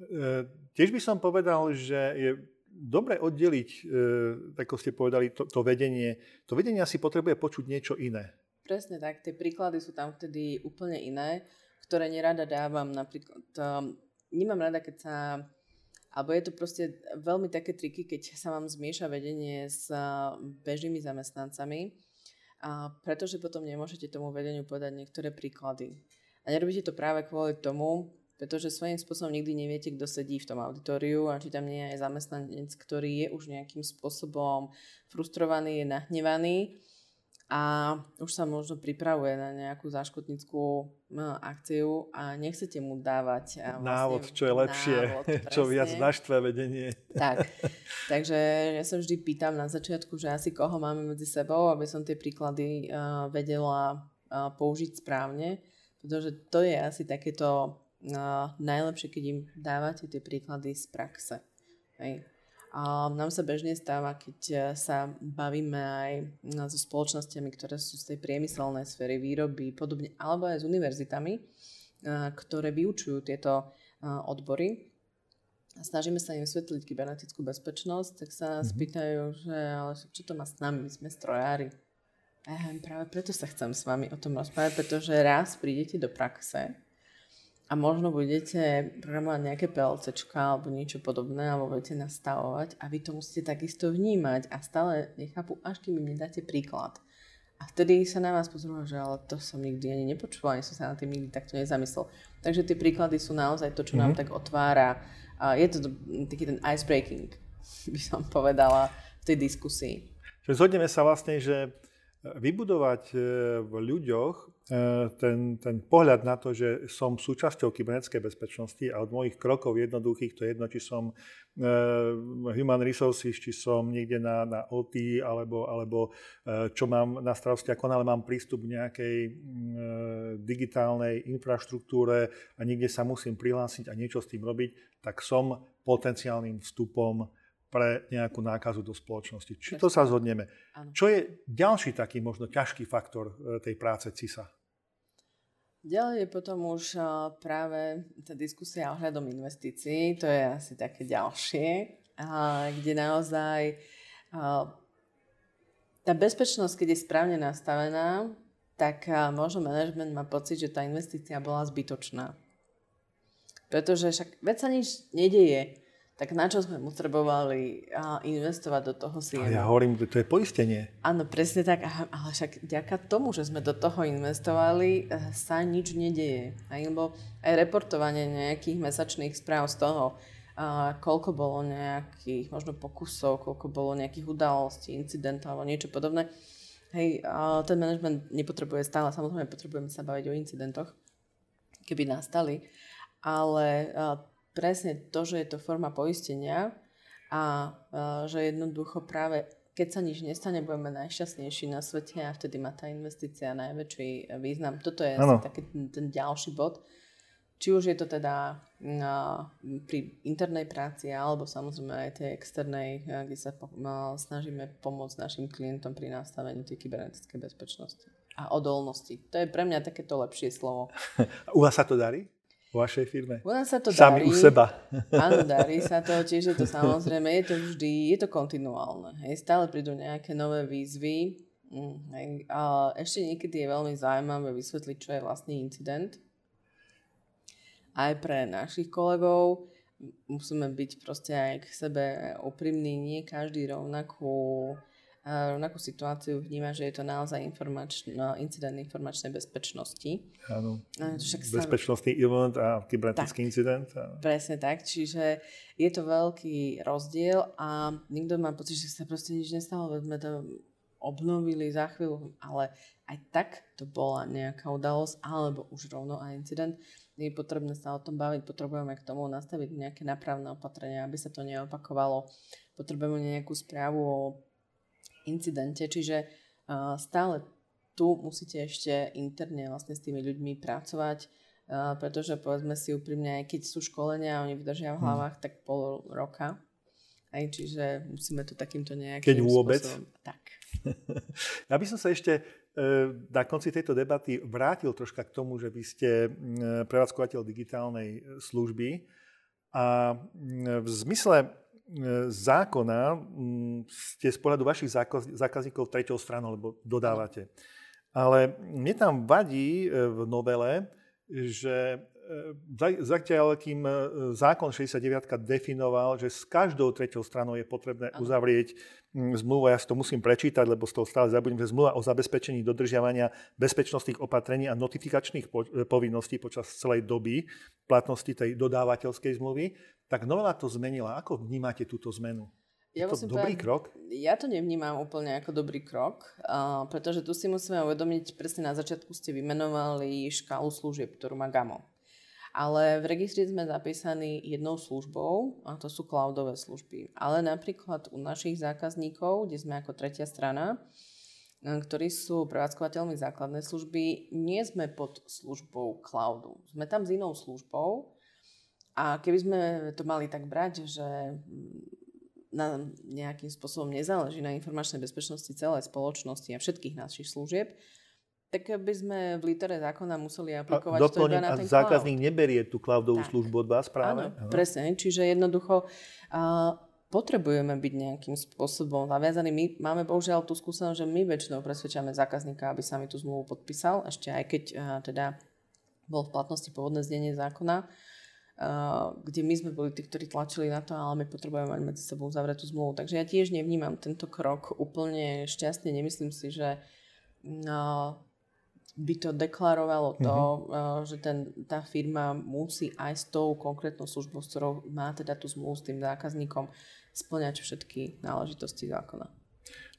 e, tiež by som povedal, že je dobre oddeliť, e, ako ste povedali, to, to vedenie. To vedenie asi potrebuje počuť niečo iné. Presne tak, tie príklady sú tam vtedy úplne iné ktoré nerada dávam. Napríklad, um, nemám rada, keď sa alebo je to proste veľmi také triky, keď sa vám zmieša vedenie s uh, bežnými zamestnancami, a pretože potom nemôžete tomu vedeniu povedať niektoré príklady. A nerobíte to práve kvôli tomu, pretože svojím spôsobom nikdy neviete, kto sedí v tom auditoriu a či tam nie je zamestnanec, ktorý je už nejakým spôsobom frustrovaný, je nahnevaný a už sa možno pripravuje na nejakú záškotnickú akciu a nechcete mu dávať vlastne návod, čo je lepšie, návod, čo viac naštve vedenie. Tak, takže ja sa vždy pýtam na začiatku, že asi koho máme medzi sebou, aby som tie príklady uh, vedela uh, použiť správne, pretože to je asi takéto uh, najlepšie, keď im dávate tie príklady z praxe. Hej. A nám sa bežne stáva, keď e, sa bavíme aj no, so spoločnosťami, ktoré sú z tej priemyselnej sféry výroby, podobne, alebo aj s univerzitami, e, ktoré vyučujú tieto e, odbory. A snažíme sa im vysvetliť kybernetickú bezpečnosť, tak sa nás mm-hmm. pýtajú, že ale čo to má s nami, my sme strojári. Ja práve preto sa chcem s vami o tom rozprávať, pretože raz prídete do praxe a možno budete programovať nejaké PLC alebo niečo podobné, alebo budete nastavovať a vy to musíte takisto vnímať a stále nechápu, až kým im nedáte príklad. A vtedy sa na vás pozrú, že ale to som nikdy ani nepočula, ani som sa na tým nikdy takto nezamyslel. Takže tie príklady sú naozaj to, čo mm-hmm. nám mhm. tak otvára. A je to taký ten icebreaking, by som povedala, v tej diskusii. Zhodneme sa vlastne, že vybudovať e, v ľuďoch ten, ten pohľad na to, že som súčasťou kybernetickej bezpečnosti a od mojich krokov jednoduchých, to je jedno, či som e, human resources, či som niekde na, na OT, alebo, alebo čo mám na starosti, ako ale mám prístup k nejakej digitálnej infraštruktúre a niekde sa musím prihlásiť a niečo s tým robiť, tak som potenciálnym vstupom pre nejakú nákazu do spoločnosti. Či to sa zhodneme. Ano. Čo je ďalší taký možno ťažký faktor e, tej práce CISA? Ďalej je potom už e, práve tá diskusia ohľadom investícií, to je asi také ďalšie, kde naozaj tá bezpečnosť, keď je správne nastavená, tak možno management má pocit, že tá investícia bola zbytočná. Pretože však veď sa nič nedeje tak na čo sme potrebovali investovať do toho si? Ja hovorím, že to je poistenie. Áno, presne tak, ale však ďaká tomu, že sme do toho investovali, e, sa nič nedeje. Lebo aj reportovanie nejakých mesačných správ z toho, koľko bolo nejakých možno pokusov, koľko bolo nejakých udalostí, incidentov alebo niečo podobné. Hej, ten management nepotrebuje stále, samozrejme potrebujeme sa baviť o incidentoch, keby nastali, ale presne to, že je to forma poistenia a že jednoducho práve keď sa nič nestane, budeme najšťastnejší na svete a vtedy má tá investícia najväčší význam. Toto je ano. asi taký ten, ten ďalší bod. Či už je to teda uh, pri internej práci, alebo samozrejme aj tej externej, uh, kde sa snažíme pomôcť našim klientom pri nastavení tej kybernetickej bezpečnosti a odolnosti. To je pre mňa takéto lepšie slovo. U vás sa to darí? Vo vašej firme? U nás sa to Sami darí. u seba. Áno, darí sa to, čiže to samozrejme, je to vždy, je to kontinuálne. Hej, stále prídu nejaké nové výzvy. Mm, hej, a ešte niekedy je veľmi zaujímavé vysvetliť, čo je vlastný incident. Aj pre našich kolegov musíme byť proste aj k sebe úprimní. Nie každý rovnakú a rovnakú situáciu vníma, že je to naozaj informačno, incident informačnej bezpečnosti. Áno. Však sa... Bezpečnostný event a kybernetický incident. A... Presne tak, čiže je to veľký rozdiel a nikto má pocit, že sa proste nič nestalo, sme to obnovili za chvíľu, ale aj tak to bola nejaká udalosť alebo už rovno aj incident. Je potrebné sa o tom baviť, potrebujeme k tomu nastaviť nejaké napravné opatrenia, aby sa to neopakovalo. Potrebujeme nejakú správu o incidente, čiže stále tu musíte ešte interne vlastne s tými ľuďmi pracovať, pretože povedzme si úprimne, aj keď sú školenia a oni vydržia v hmm. hlavách, tak pol roka. Aj, čiže musíme to takýmto nejakým Keď vôbec. Spôsobom. Tak. ja by som sa ešte na konci tejto debaty vrátil troška k tomu, že vy ste prevádzkovateľ digitálnej služby a v zmysle E, zákona mm, ste z pohľadu vašich zákazníkov treťou stranou, lebo dodávate. Ale mne tam vadí e, v novele, že e, zatiaľ, kým zákon 69 definoval, že s každou treťou stranou je potrebné uzavrieť mm, zmluvu, ja si to musím prečítať, lebo z toho stále zabudím, že zmluva o zabezpečení dodržiavania bezpečnostných opatrení a notifikačných povinností počas celej doby platnosti tej dodávateľskej zmluvy, tak novela to zmenila. Ako vnímate túto zmenu? Ja to dobrý povedať, krok? Ja to nevnímam úplne ako dobrý krok, uh, pretože tu si musíme uvedomiť, presne na začiatku ste vymenovali škálu služieb, ktorú má GAMO. Ale v registri sme zapísaní jednou službou, a to sú cloudové služby. Ale napríklad u našich zákazníkov, kde sme ako tretia strana, ktorí sú prevádzkovateľmi základnej služby, nie sme pod službou cloudu. Sme tam s inou službou, a keby sme to mali tak brať, že na nejakým spôsobom nezáleží na informačnej bezpečnosti celej spoločnosti a všetkých našich služieb, tak by sme v litere zákona museli aplikovať a to iba na ten zákazník cloud. neberie tú cloudovú tak. službu od vás práve? Áno, Áno, presne. Čiže jednoducho a, potrebujeme byť nejakým spôsobom zaviazaní. My máme bohužiaľ tú skúsenosť, že my väčšinou presvedčame zákazníka, aby sa mi tú zmluvu podpísal, ešte aj keď a, teda bol v platnosti pôvodné znenie zákona kde my sme boli tí, ktorí tlačili na to, ale my potrebujeme mať medzi sebou zavretú zmluvu. Takže ja tiež nevnímam tento krok úplne šťastne. Nemyslím si, že no, by to deklarovalo to, mm-hmm. že ten, tá firma musí aj s tou konkrétnou službou, s ktorou má teda tú zmluvu s tým zákazníkom, splňať všetky náležitosti zákona.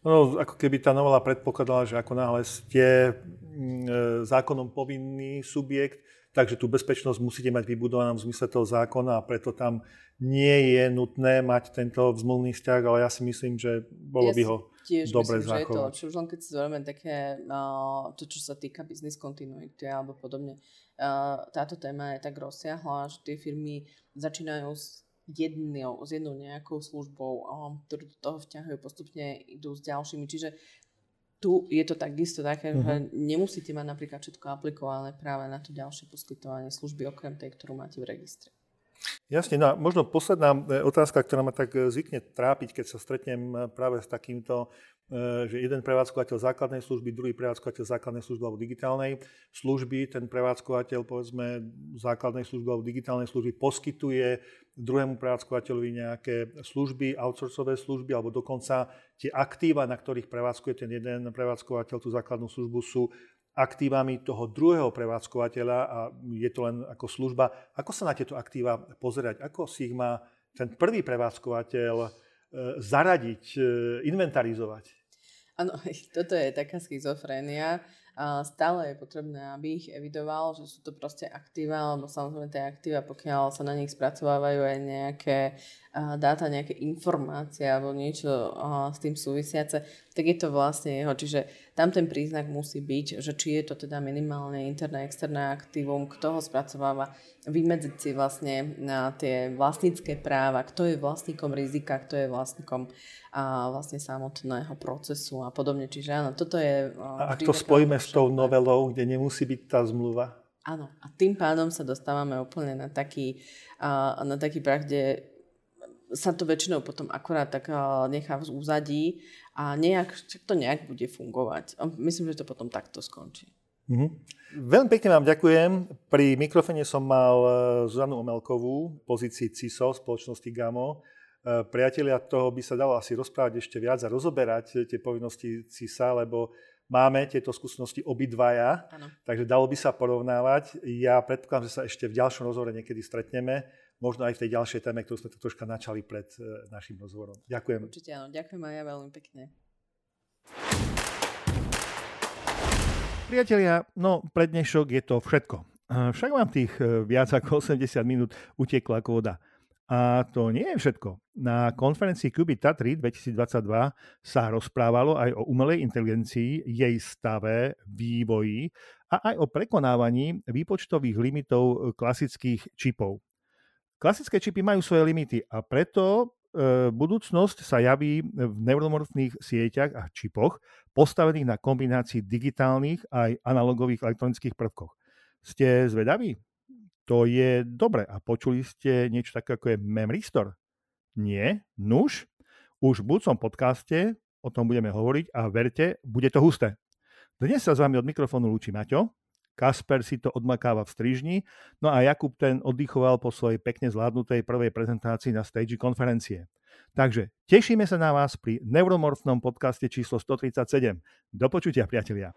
No, ako keby tá novela predpokladala, že ako náhle ste mm, e, zákonom povinný subjekt, takže tú bezpečnosť musíte mať vybudovanú v zmysle toho zákona a preto tam nie je nutné mať tento zmluvný vzťah, ale ja si myslím, že bolo by ho tiež dobre myslím, zachovať. že je to lepšie. Už len keď si zaujímame také, uh, to čo sa týka business continuity alebo podobne, uh, táto téma je tak rozsiahla, že tie firmy začínajú s jednou, s jednou nejakou službou, um, ktorú do toho vťahujú, postupne idú s ďalšími. Čiže tu je to takisto také, uh-huh. že mhm. nemusíte mať napríklad všetko aplikované práve na to ďalšie poskytovanie služby, okrem tej, ktorú máte v registri. Jasne, no možno posledná e, otázka, ktorá ma tak e, zvykne trápiť, keď sa stretnem e, práve s takýmto že jeden prevádzkovateľ základnej služby, druhý prevádzkovateľ základnej služby alebo digitálnej služby, ten prevádzkovateľ povedzme základnej služby alebo digitálnej služby poskytuje druhému prevádzkovateľovi nejaké služby, outsourcové služby alebo dokonca tie aktíva, na ktorých prevádzkuje ten jeden prevádzkovateľ tú základnú službu sú aktívami toho druhého prevádzkovateľa a je to len ako služba. Ako sa na tieto aktíva pozerať? Ako si ich má ten prvý prevádzkovateľ e, zaradiť, e, inventarizovať? Áno, toto je taká schizofrénia. Stále je potrebné, aby ich evidoval, že sú to proste aktíva, alebo samozrejme tie aktíva, pokiaľ sa na nich spracovávajú aj nejaké dáta, nejaké informácie alebo niečo s tým súvisiace, tak je to vlastne jeho. Čiže tam ten príznak musí byť, že či je to teda minimálne interné, externé aktívum, kto ho spracováva, vymedziť si vlastne na tie vlastnícke práva, kto je vlastníkom rizika, kto je vlastníkom a vlastne samotného procesu a podobne. Čiže áno, toto je... A ak to spojíme s tou novelou, kde nemusí byť tá zmluva? Áno, a tým pádom sa dostávame úplne na taký, na taký prach, kde sa to väčšinou potom akorát tak nechá v úzadí a nejak, to nejak bude fungovať. Myslím, že to potom takto skončí. Mm-hmm. Veľmi pekne vám ďakujem. Pri mikrofóne som mal e, Zuzanu Omelkovú pozícii CISO spoločnosti GAMO. priatelia, toho by sa dalo asi rozprávať ešte viac a rozoberať tie povinnosti CISA, lebo máme tieto skúsenosti obidvaja, ano. takže dalo by sa porovnávať. Ja predpokladám, že sa ešte v ďalšom rozhovore niekedy stretneme, možno aj v tej ďalšej téme, ktorú sme tu troška načali pred našim rozhovorom. Ďakujem. Určite áno, ďakujem aj ja veľmi pekne. Priatelia, no pre dnešok je to všetko. Však vám tých e, viac ako 80 minút uteklo ako voda. A to nie je všetko. Na konferencii Qubit Tatry 2022 sa rozprávalo aj o umelej inteligencii, jej stave, vývoji a aj o prekonávaní výpočtových limitov e, klasických čipov. Klasické čipy majú svoje limity a preto e, budúcnosť sa javí v neuromorfných sieťach a čipoch, postavených na kombinácii digitálnych aj analogových elektronických prvkoch. Ste zvedaví? To je dobre. A počuli ste niečo také, ako je Memory Store? Nie? Nuž? Už v budúcom podcaste o tom budeme hovoriť a verte, bude to husté. Dnes sa s vami od mikrofónu lúči Maťo, Kasper si to odmakáva v strižni, no a Jakub ten oddychoval po svojej pekne zvládnutej prvej prezentácii na stage konferencie. Takže tešíme sa na vás pri Neuromorfnom podcaste číslo 137. Do počutia, priatelia.